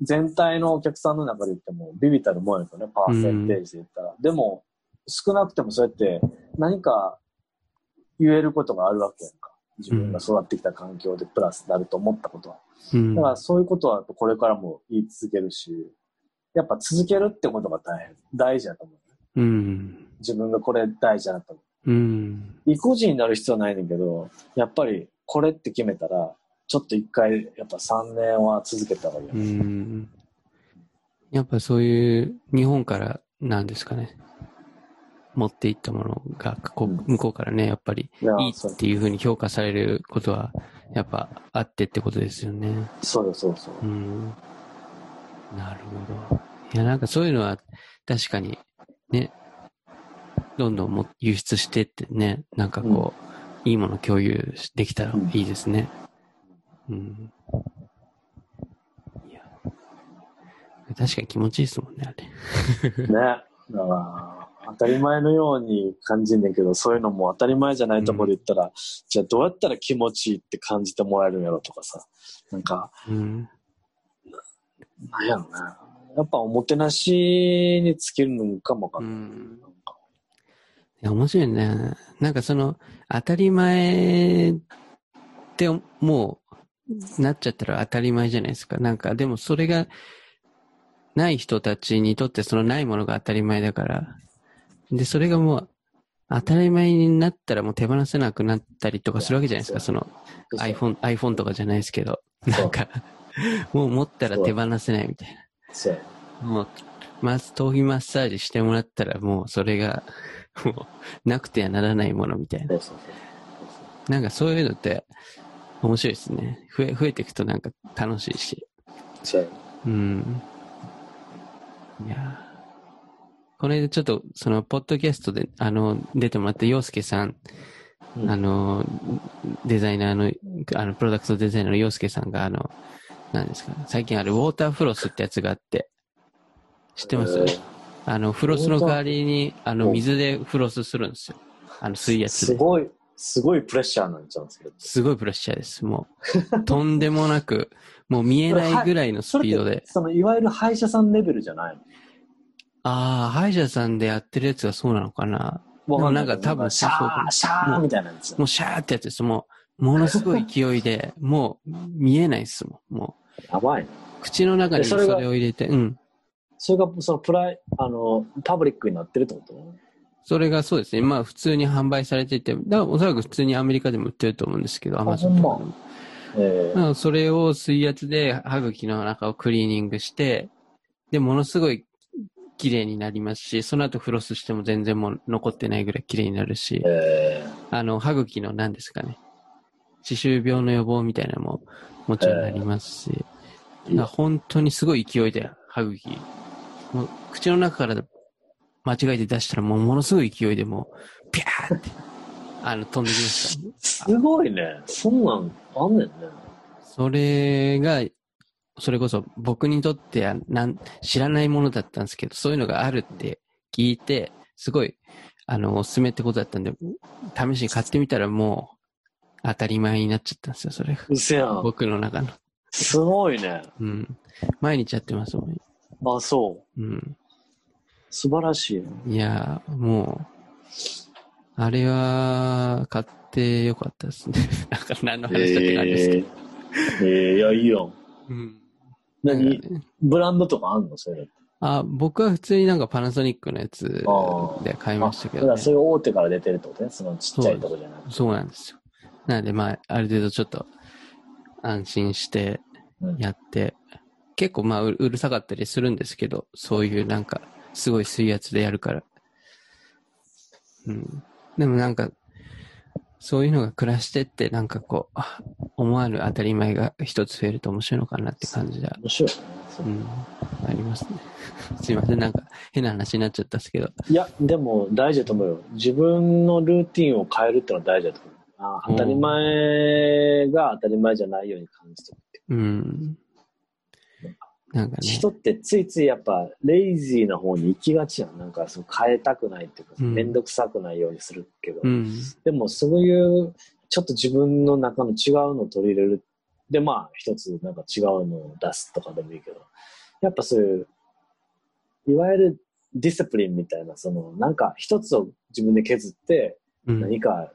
全体のお客さんの中で言ってもビビたるもんやけどね、パーセンテージで言ったら。でも、少なくてもそうやって何か言えることがあるわけやんか。自分が育ってきた環境でプラスになると思ったことは。うんだからそういうことはこれからも言い続けるし、やっぱ続けるってことが大変、大事だと思う。うん。自分がこれ大事だなと思う。うん。意固地になる必要はないねんけど、やっぱりこれって決めたら、ちょっと一回、やっぱ3年は続けた方がいいようね。ん。やっぱそういう日本からなんですかね。持っていったものが向こうからね、やっぱりいやいいっていうふうに評価されることはやっぱあってってことですよね。そうよ、そうそう。うん。なるほど。いや、なんかそういうのは確かにね、どんどんも輸出してってね、なんかこう、いいもの共有できたらいいですね。うん。いや。確かに気持ちいいですもんね、あれ。ね。だから、当たり前のように感じんねんけど、そういうのも当たり前じゃないところで言ったら、じゃあどうやったら気持ちいいって感じてもらえるんやろとかさ。なんか、うん。なんやろな。やっぱおもてなしに尽きるのかもわかない。うんん。いや、面白いね。なんかその、当たり前ってもう、なっちゃったら当たり前じゃないですか。なんか、でもそれが、ない人たちにとってそのないものが当たり前だから。で、それがもう、当たり前になったらもう手放せなくなったりとかするわけじゃないですか。その iPhone、iPhone とかじゃないですけど。なんか、もう持ったら手放せないみたいな。そうやもう、まず頭皮マッサージしてもらったらもうそれが、もう、なくてはならないものみたいな。そうそうそうなんかそういうのって面白いですね。増え、増えていくとなんか楽しいし。そうやうん。いやこの間ちょっと、その、ポッドキャストで、あの、出てもらった洋介さん、うんあの、デザイナーの、あの、プロダクトデザイナーの洋介さんが、あの、何ですか、最近あるウォーターフロスってやつがあって、知ってます、えーあの、フロスの代わりに、あの、お水でフロスするんですよ。あの、水圧で。すごい、すごいプレッシャーなんちゃうんですけど。すごいプレッシャーです。もう、とんでもなく、もう見えないぐらいのスピードで。その、いわゆる歯医者さんレベルじゃないああ、歯医者さんでやってるやつがそうなのかな。のもうなんか多分シャー、シャーみたいなやつ。もうシャーってやつです。もう、ものすごい勢いで、もう見えないですもん。もやばい口の中にそれを入れて、うん。それが、その、プライ、あの、パブリックになってるってこと？それがそうですね。まあ普通に販売されていて、だからおそらく普通にアメリカでも売ってると思うんですけど、アマゾンとかでも。えだからそれを水圧で歯茎の中をクリーニングして、で、ものすごい綺麗になりますし、その後フロスしても全然もう残ってないぐらい綺麗になるしあの、歯茎の何ですかね、歯周病の予防みたいなのももちろんなりますし、本当にすごい勢いで歯茎、もう口の中から間違えて出したらもうものすごい勢いでもう、ピャーって、あの、飛んできました。すごいね。そんなんあんねんね。それが、それこそ僕にとってはなん知らないものだったんですけど、そういうのがあるって聞いて、すごい、あの、おすすめってことだったんで、試しに買ってみたらもう当たり前になっちゃったんですよ、それが。うせやん。僕の中の。すごいね。うん。毎日やってますもん。あ、そう。うん。素晴らしいね。いやー、もう、あれは、買ってよかったですね。なんか何の話だって感じですけど。えー、えー、いや、いいよ。うん。何？ブランドとかあんの？それ。あ、僕は普通になんかパナソニックのやつで買いましたけど、ね。そういう大手から出てるってことね？そのちっちゃいとこじゃなくて。そうなんですよ。なので、まあ、ある程度ちょっと安心してうんやって、結構まあう、うるさかったりするんですけど、そういうなんか、すごい水圧でやるから。うん。でもなんか、そういうのが暮らしてって、なんかこう、あ思わぬ当たり前が一つ増えると面白いのかなって感じが、面白いううん、ありますね。すいません、なんか変な話になっちゃったんですけど。いや、でも大事だと思うよ。自分のルーティンを変えるってのは大事だと思う。あ当たり前が当たり前じゃないように感じてるってうん。なんかね。人ってついついやっぱレイジーな方に行きがちやん。なんかそう変えたくないっていうか、うんめんどくさくないようにするけど、うん。でもそういうちょっと自分の中の違うのを取り入れる。で、まあ一つなんか違うのを出すとかでもいいけど、やっぱそういう、いわゆるディスプリンみたいな、そのなんか一つを自分で削って、うん。何か、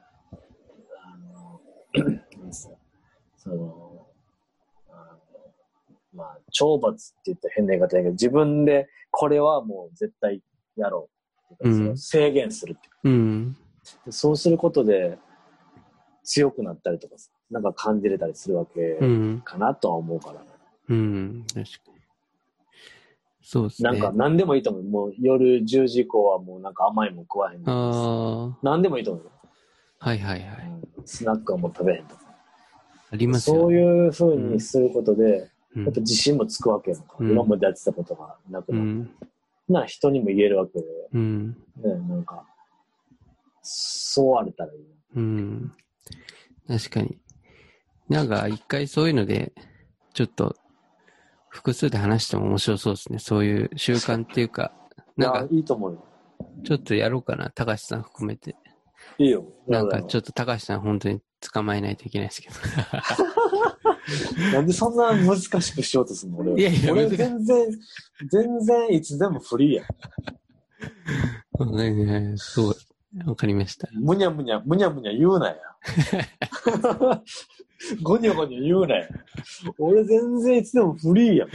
あの、なんですかその、あのまあ、懲罰って言ったら変な言い方だけど、自分でこれはもう絶対やろう制限するっていうかうん。でそうすることで強くなったりとかさ、なんか感じれたりするわけうん。かなとは思うから、うん。確かに。そうですね。なんか何でもいいと思う。もう夜10時以降はもうなんか甘いもん食わへんああ、何でもいいと思うよ。はいはいはい。うんスナックはもう食べへんとか。ありますよ、そういう風にすることで、うんやっぱ自信もつくわけやんか。うん今までやってたことがなくなる。うん。な人にも言えるわけで、うん。ね、なんか、そうあれたらいいな。うん。確かに。なんか一回そういうので、ちょっと、複数で話しても面白そうですね。そういう習慣っていうか、なんかいや、いいと思うよ。ちょっとやろうかな。高橋さん含めて。いいよ。なんかちょょっと高橋さん本当に捕まえないといけないですけど。なんでそんな難しくしようとするの俺。いやいや俺全然、全然いつでもフリーやん。そうねそう。わかりました。むにゃむにゃ、むにゃむにゃ言うなや。ごにゃごにゃ言うなや。俺全然いつでもフリーやん。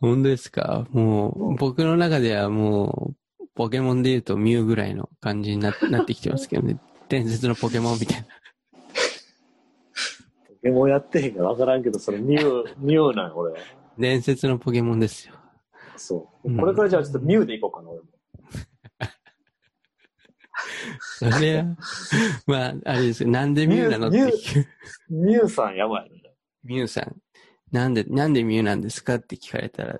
本当ですか？もう、僕の中ではもう、ポケモンで言うとミュウぐらいの感じにななってきてますけどね。伝説のポケモンみたいな。ポケモンやってへんから分からんけど、それミュウ、ミュウなんよ俺は。伝説のポケモンですよ。そう。うんこれからじゃあちょっとミュウでいこうかな、俺も。それは、まあ、あれですよ。なんでミュウなのっていう。ミュウさんやばいね。ミュウさん。なんで、なんでミュウなんですかって聞かれたら、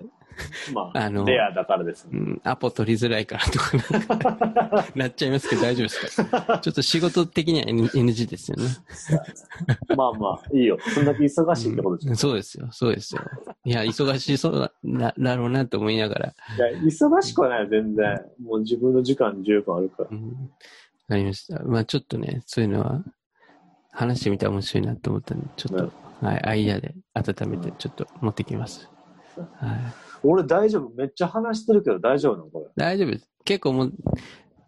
まあ、あのレアだからですね。うん、アポ取りづらいかなとかなんか なっちゃいますけど大丈夫ですか？ちょっと仕事的には N- NG ですよね。まあまあ、いいよ。そんだけ忙しいってことですうんそうですよ、そうですよ。いや、忙しそうだなだろうなと思いながら。いや、忙しくはないよ、全然。もう自分の時間十分あるからう。ん、わかりました。まあちょっとね、そういうのは話してみたら面白いなと思ったんで、ちょっと、ねはい、アイデアで温めてちょっと持ってきます。はい、俺大丈夫めっちゃ話してるけど大丈夫なのこれ。大丈夫です。結構もう、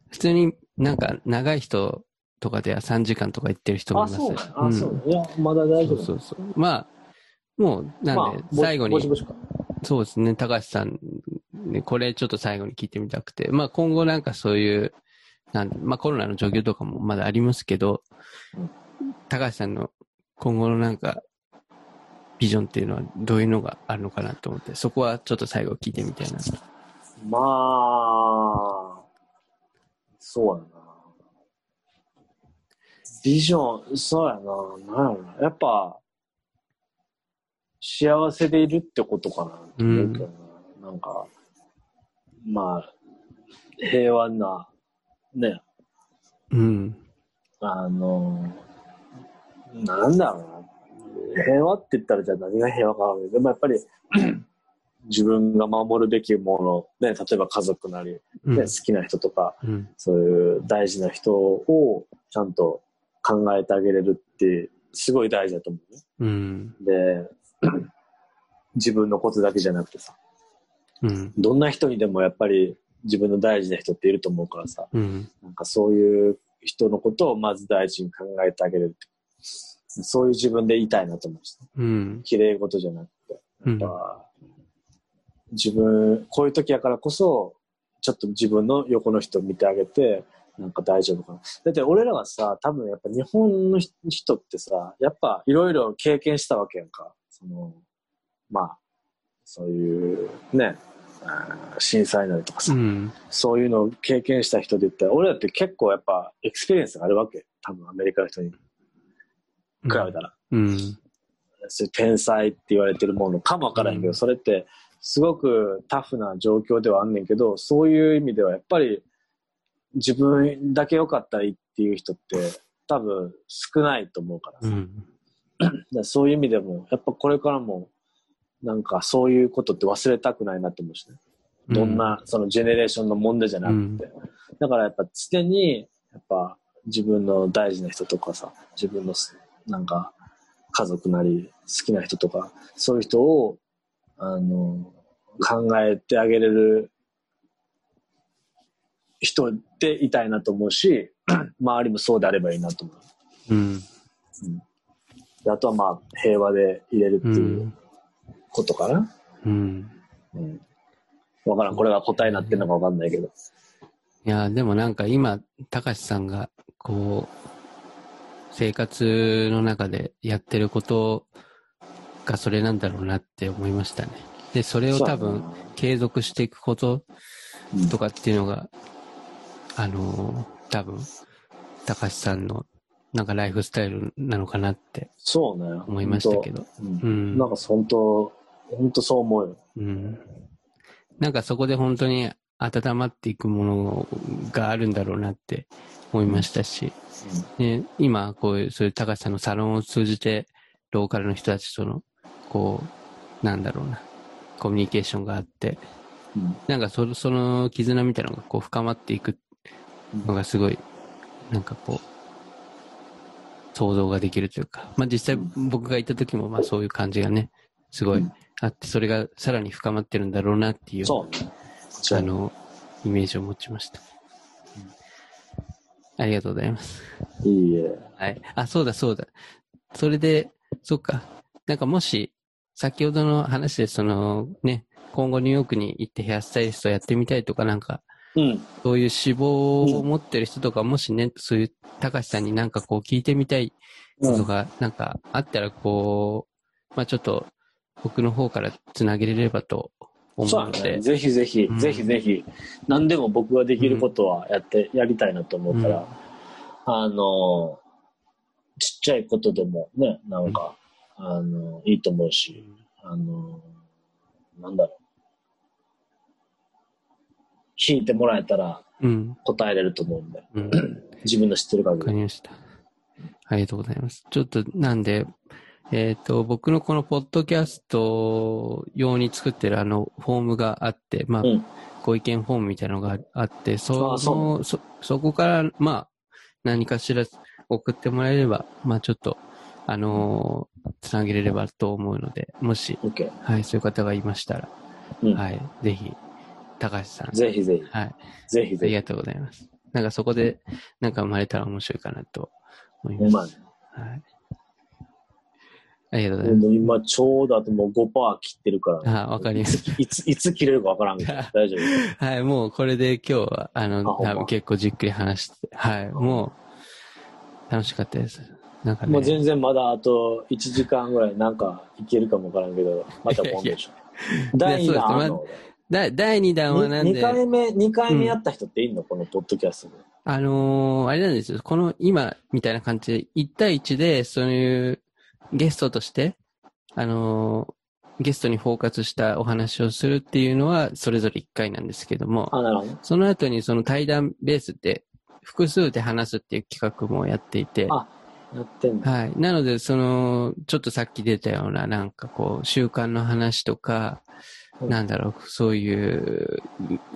普通になんか長い人とかでは3時間とか行ってる人もいあ、ますそうしあ、そういや、まだ大丈夫。そうそうそう。まあ、もう、なんで、最後に。そうですね、高橋さん、ね、これちょっと最後に聞いてみたくて、まあ今後なんかそういう、なんまあコロナの状況とかもまだありますけど、うん高橋さんの今後のなんか、ビジョンっていうのはどういうのがあるのかなと思って、そこはちょっと最後聞いてみたいな。まあ、そうやな。ビジョン、そうやな。なんやろな。やっぱ、幸せでいるってことかなうけどな。なんか、まあ、平和な、ね、うん。あの、なんだろうな。平和って言ったらじゃあ何が平和かわかんないでもやっぱり 自分が守るべきもの、ね、例えば家族なり、ねうん好きな人とか、うん。そういう大事な人をちゃんと考えてあげれるってすごい大事だと思うね。うん。で、自分のことだけじゃなくてさ、うん。どんな人にでもやっぱり自分の大事な人っていると思うからさ、うん。なんかそういう人のことをまず大事に考えてあげれるって。そういう自分でいたいなと思うし、うん。綺麗事じゃなくて。うんやっぱ、自分、こういう時やからこそ、ちょっと自分の横の人を見てあげて、なんか大丈夫かな。だって俺らはさ、多分やっぱ日本の人ってさ、やっぱいろいろ経験したわけやんか。その、まあ、そういうね、震災なりとかさ、うん。そういうのを経験した人で言ったら、俺らって結構やっぱ experience があるわけ。多分アメリカの人に比べたら。うん。天才って言われてるものかもわからへんけど、うんそれってすごくタフな状況ではあんねんけど、そういう意味ではやっぱり自分だけ良かったらいいっていう人って多分少ないと思うからさ、うん。そういう意味でも、やっぱこれからもなんかそういうことって忘れたくないなって思うしね。どんなそのジェネレーションの問題じゃなくて。だからやっぱ常に、やっぱ自分の大事な人とかさ、自分のすなんか家族なり好きな人とか、そういう人を、あの、考えてあげれる人でいたいなと思うし、周りもそうであればいいなと思う。うん。であとはまあ平和でいれるってう。いうんことかな。うん。うん。わからん。これが答えになってるのかわかんないけど。いや、でもなんか今、高橋さんが、こう、生活の中でやってることがそれなんだろうなって思いましたね。で、それを多分継続していくことうんとかっていうのが、あのー多分、高橋さんのなんかライフスタイルなのかなってそうね。思いましたけど。うんうんなんか本当、本当そう思うよ。うん。なんかそこで本当に温まっていくものがあるんだろうなって思いましたし、ね、今、こういう、そういう高橋さんのサロンを通じて、ローカルの人たちとの、こう、なんだろうな、コミュニケーションがあって、うん。なんかそその絆みたいなのがこう深まっていくのがすごい、なんかこう、想像ができるというか、まあ実際僕が行った時もまあそういう感じがね、すごいうん。あって、それがさらに深まってるんだろうなっていう、そう。ね。あの、イメージを持ちました。ありがとうございます。いいえ。はい。あ、そうだそうだ。それで、そっか。なんかもし、先ほどの話で、その、ね、今後ニューヨークに行ってヘアスタイリストやってみたいとか、なんか、うん。そういう志望を持ってる人とか、もしね、そういう、高橋さんになんかこう聞いてみたいことが、なんかあったら、こう、まあちょっと、僕の方からつなげれればと思そう。ので、ぜひぜひ、うんぜひぜひ、何でも僕ができることはやって、やりたいなと思うから、あの、ちっちゃいことでもね、なんか、あの、いいと思うし、あの、なんだろ引いてもらえたらうん。答えれると思うんで、うん。自分の知ってるわ限り。かりました。ありがとうございます。ちょっと、なんで、えっ、と、僕のこのポッドキャスト用に作ってるあの、フォームがあって、まあ、うんご意見フォームみたいなのがあって、そあそそ、そこから、まあ、何かしら送ってもらえれば、まあ、ちょっと、あのーつなげれればと思うので、もし。はい、そういう方がいましたら、うんはい、ぜひ、高橋さん、ぜひぜひ、はい、ぜひぜありがとうございます。なんかそこで、なんか生まれたら面白いかなと思いひ。ます。うまい。はい。ありがとうございまもう今ちょうどあともう5%切ってるから、す。あ、わかります。いつ、いつ切れるかわからんけど、大丈夫。はい、もうこれで今日は、あの、あ多分結構じっくり話して、はい、もう、楽しかったです。なんかね。もう全然まだあと1時間ぐらいなんかいけるかもわからんけど、また今度でしょ。第2弾あんの？だ第2弾はなん2で、回目、二回目やった人っていいの、このポッドキャストで。あのーあれなんですよ。この今みたいな感じで、1対1で、そういうゲストとして、あのーゲストにフォーカスしたお話をするっていうのは、それぞれ1回なんですけども、あ、なるほどね。その後にその対談ベースで複数で話すっていう企画もやっていて、あやってんだ。はい。なので、その、ちょっとさっき出たような、なんかこう、習慣の話とか、うんなんだろう、そういう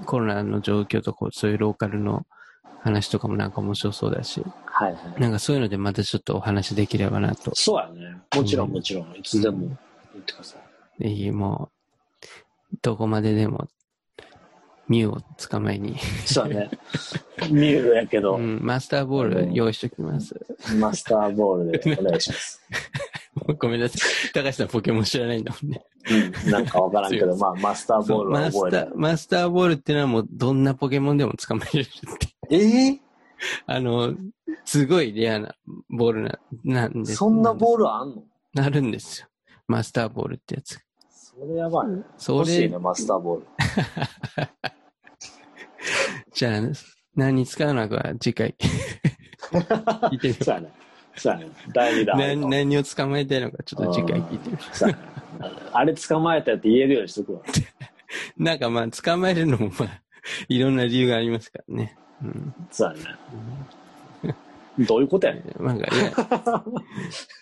コロナの状況とか、そういうローカルの話とかもなんか面白そうだし、はいはい。なんかそういうのでまたちょっとお話できればなと。そうやね。もちろんうんもちろん。いつでも言ってください。ぜひもう、どこまででも、ミュウを捕まえに、そうやね。ミュールやけど、うん、マスターボール用意しておきます。マスターボールでお願いします。ごめんなさい。高橋さんポケモン知らないんだもんね。うん。なんかわからんけど、まあ、マスターボールはマス覚えたター、。マスターボールっていうのはもうどんなポケモンでも捕まえれるって。ええ あの、すごいレアなボールな、なんで。そんなボールルあんの？なるんですよ。マスターボールってやつ。それやばいね。それ欲しいね、、マスターボール。じゃあ、何に使うのか次回聞いてみよそうやね。そうやね。第2う。弾。何何を捕まえたいのかちょっと次回聞いてみよそう。あれ捕まえたって言えるようにしとくわ。う。なんかまあ、捕まえるのもまあ、いろんな理由がありますからね。うん。そうやね。どういうことやねん。なんか、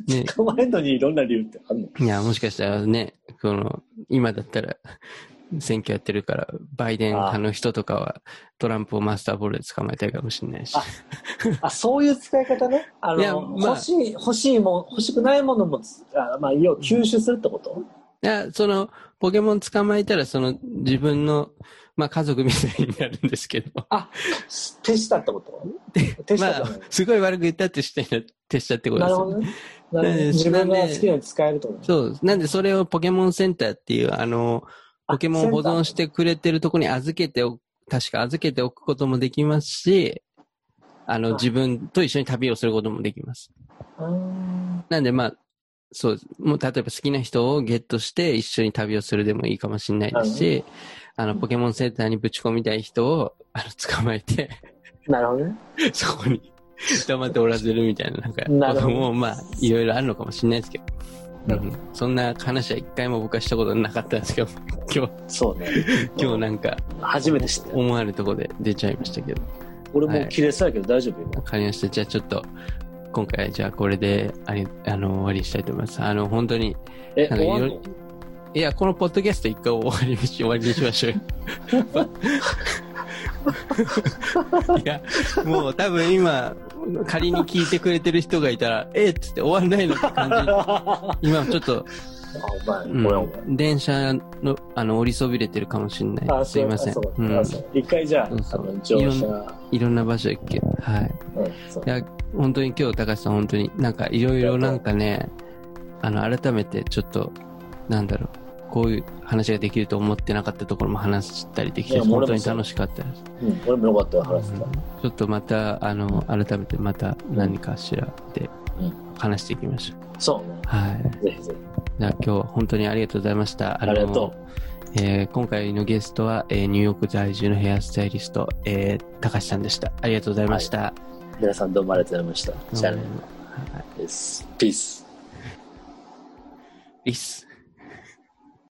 ね、捕まえるのにいろんな理由ってあんの？いや、もしかしたらね、この、今だったら、選挙やってるから、バイデン派の人とかは、トランプをマスターボールで捕まえたいかもしれないし。ああ、そういう使い方ね？あの、まあ欲しい、欲しいもん、欲しくないものもつ、あまあ、要は吸収するってこと？いや、その、ポケモン捕まえたら、その、自分の、まあ、家族みたいになるんですけど。あ、手下ってこと？手下まあ、すごい悪く言ったってしてな、手下ってことですよ。なるほどね。なるほど自分が好きなように使えるってことそう。なんで、それをポケモンセンターっていう、あの、ポケモンを保存してくれてるとこに預けておく、確か預けておくこともできますし、あの、あ自分と一緒に旅をすることもできます。なんで、まあ、そう。もう、例えば好きな人をゲットして一緒に旅をするでもいいかもしれないですし、あの、ポケモンセンターにぶち込みたい人を、あの、捕まえて、なるほどね。そこに黙っておらせるみたいな、なんか、なるほどもう、まあ、いろいろあるのかもしれないですけど。うん、そんな話は一回も僕はしたことなかったんですけど、今日、そうね。今日なんか、初めて知った。思わぬとこで出ちゃいましたけど。俺もう切れそうやけど大丈夫わ今。かりました。じゃあちょっと、今回、じゃあこれで、あれ、あの、終わりにしたいと思います。あの、本当に、え、終わいや、このポッドキャスト一回終わりにし、終わりにしましょうよ。いや、もう多分今、仮に聞いてくれてる人がいたら、えっつって終わんないのって感じ。今ちょっと、うん。電車の、あの、降りそびれてるかもしれない。あ、すいません。一回じゃあ、いろんな場所行け。はい。本当に今日、高橋さん、本当になんかいろいろなんかね、あの、改めてちょっと、なんだろう、こういう話ができると思ってなかったところも話したりできて、本当に楽しかったです。うん、俺もよかったよ、話せた。うんちょっとまた、あの、改めてまた何かしらでうん話していきましょう。そうね。はい。ぜひぜひ。じゃあ今日は本当にありがとうございました。ありがとう。えー今回のゲストは、えーニューヨーク在住のヘアスタイリスト、えー高橋さんでした。ありがとうございました。皆さんどうもありがとうございました。じゃあね。はいです。ピース。ピース。